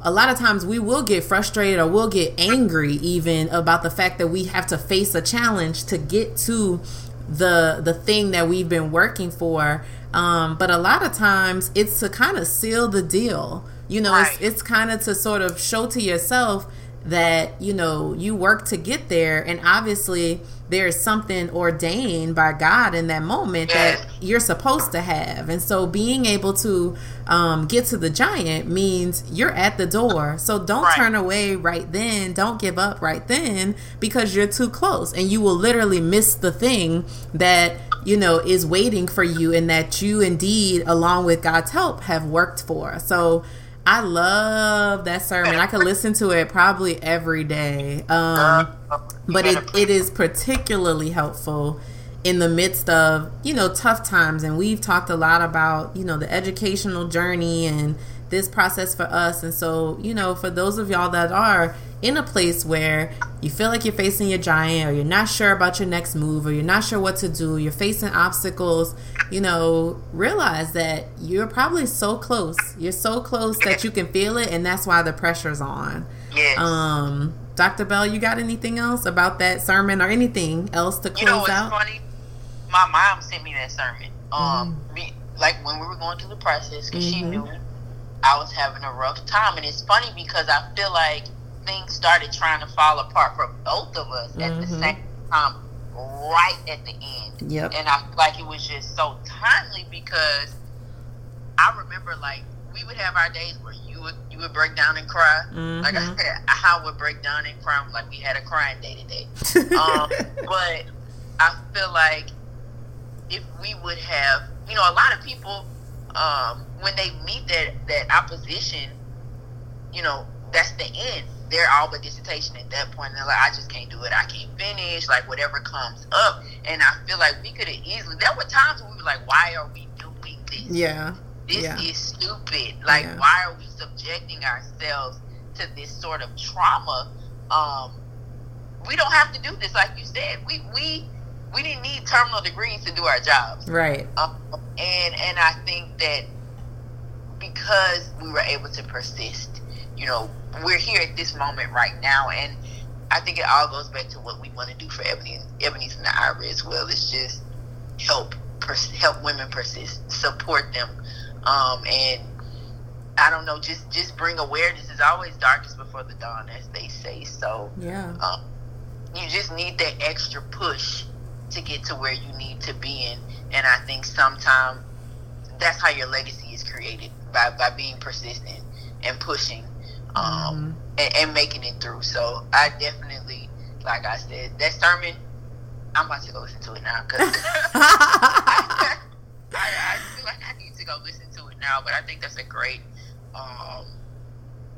a lot of times we will get frustrated or we'll get angry even about the fact that we have to face a challenge to get to the the thing that we've been working for um, but a lot of times it's to kind of seal the deal you know right. it's, it's kind of to sort of show to yourself that you know you work to get there and obviously there's something ordained by God in that moment that you're supposed to have. And so being able to um, get to the giant means you're at the door. So don't right. turn away right then. Don't give up right then because you're too close and you will literally miss the thing that you know is waiting for you and that you indeed along with God's help have worked for. So I love that sermon. I could listen to it probably every day. Um, but it, it is particularly helpful in the midst of, you know, tough times. And we've talked a lot about, you know, the educational journey and this process for us. And so, you know, for those of y'all that are in a place where you feel like you're facing your giant or you're not sure about your next move or you're not sure what to do, you're facing obstacles, you know, realize that you're probably so close. You're so close that you can feel it and that's why the pressure's on. Yes. Um Dr. Bell, you got anything else about that sermon or anything else to close you know what's out? Funny? My mom sent me that sermon. Um, mm-hmm. like when we were going through the process, because mm-hmm. she knew I was having a rough time, and it's funny because I feel like things started trying to fall apart for both of us mm-hmm. at the mm-hmm. same time, right at the end. Yep. And I feel like it was just so timely because I remember like we would have our days where you would you would break down and cry. Mm-hmm. Like I mm-hmm. said, I would break down and cry like we had a crying day today. um, but I feel like if we would have, you know, a lot of people um, when they meet that that opposition, you know, that's the end. They're all but dissertation at that point. And they're like, I just can't do it. I can't finish. Like whatever comes up. And I feel like we could have easily. There were times when we were like, Why are we doing this? Yeah. This yeah. is stupid. Like, yeah. why are we subjecting ourselves to this sort of trauma? Um, we don't have to do this, like you said. We we we didn't need terminal degrees to do our jobs, right? Um, and and I think that because we were able to persist, you know, we're here at this moment right now, and I think it all goes back to what we want to do for Ebony, Ebonies and the Ivory as well. It's just help pers- help women persist, support them, um, and I don't know, just just bring awareness. It's always darkest before the dawn, as they say. So yeah, um, you just need that extra push to get to where you need to be in. And I think sometimes that's how your legacy is created by, by being persistent and pushing um, mm-hmm. and, and, making it through. So I definitely, like I said, that sermon, I'm about to go listen to it now because I, I, feel like I need to go listen to it now. But I think that's a great, um,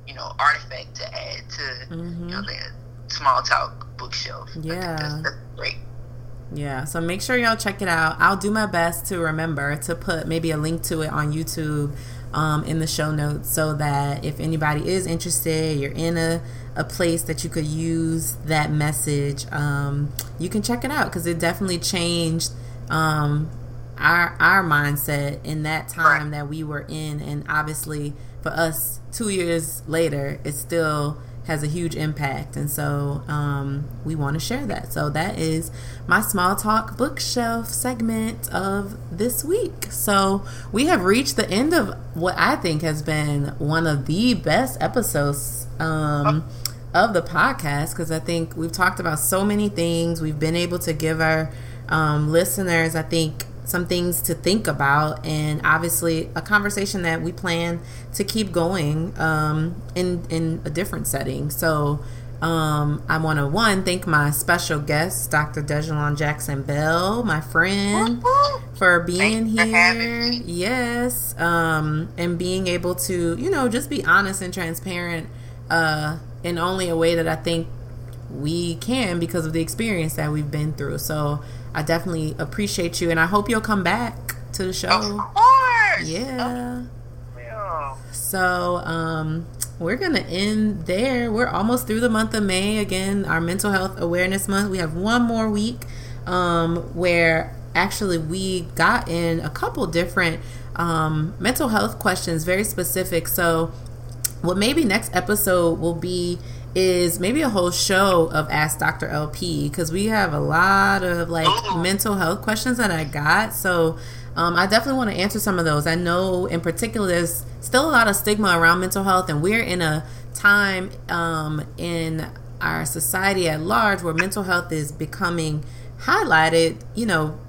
you know, artifact to add to mm-hmm. you know the small talk bookshelf. Yeah, that's, that's great. Yeah, so make sure y'all check it out. I'll do my best to remember to put maybe a link to it on YouTube um, in the show notes so that if anybody is interested, you're in a, a place that you could use that message, um, you can check it out because it definitely changed um, our our mindset in that time that we were in, and obviously for us, two years later, it's still has a huge impact. And so um, we want to share that. So that is my small talk bookshelf segment of this week. So we have reached the end of what I think has been one of the best episodes. Um, of the podcast because I think we've talked about so many things. We've been able to give our um, listeners, I think, some things to think about, and obviously a conversation that we plan to keep going um, in in a different setting. So. Um, I want to one thank my special guest, Dr. D'Jalon Jackson Bell, my friend, for being here. Yes, um, and being able to, you know, just be honest and transparent uh, in only a way that I think we can because of the experience that we've been through. So I definitely appreciate you, and I hope you'll come back to the show. Of course. Yeah. So, um, we're gonna end there. We're almost through the month of May. Again, our mental health awareness month. We have one more week um, where actually we got in a couple different um, mental health questions, very specific. So, what maybe next episode will be is maybe a whole show of Ask Dr. LP because we have a lot of like oh. mental health questions that I got. So um, I definitely want to answer some of those. I know in particular there's still a lot of stigma around mental health, and we're in a time um, in our society at large where mental health is becoming highlighted. You know,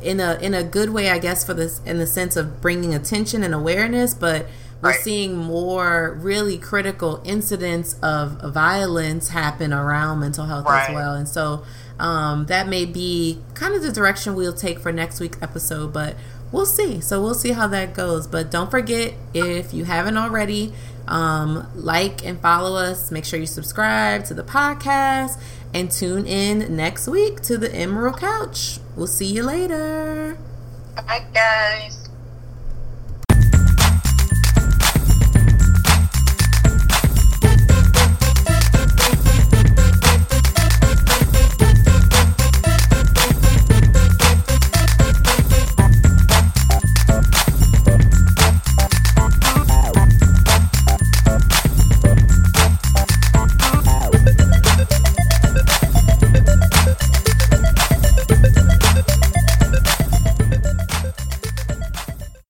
in a in a good way, I guess, for this in the sense of bringing attention and awareness, but we're right. seeing more really critical incidents of violence happen around mental health right. as well. And so um, that may be kind of the direction we'll take for next week's episode, but we'll see. So we'll see how that goes. But don't forget, if you haven't already, um, like and follow us. Make sure you subscribe to the podcast and tune in next week to the Emerald Couch. We'll see you later. Bye, guys.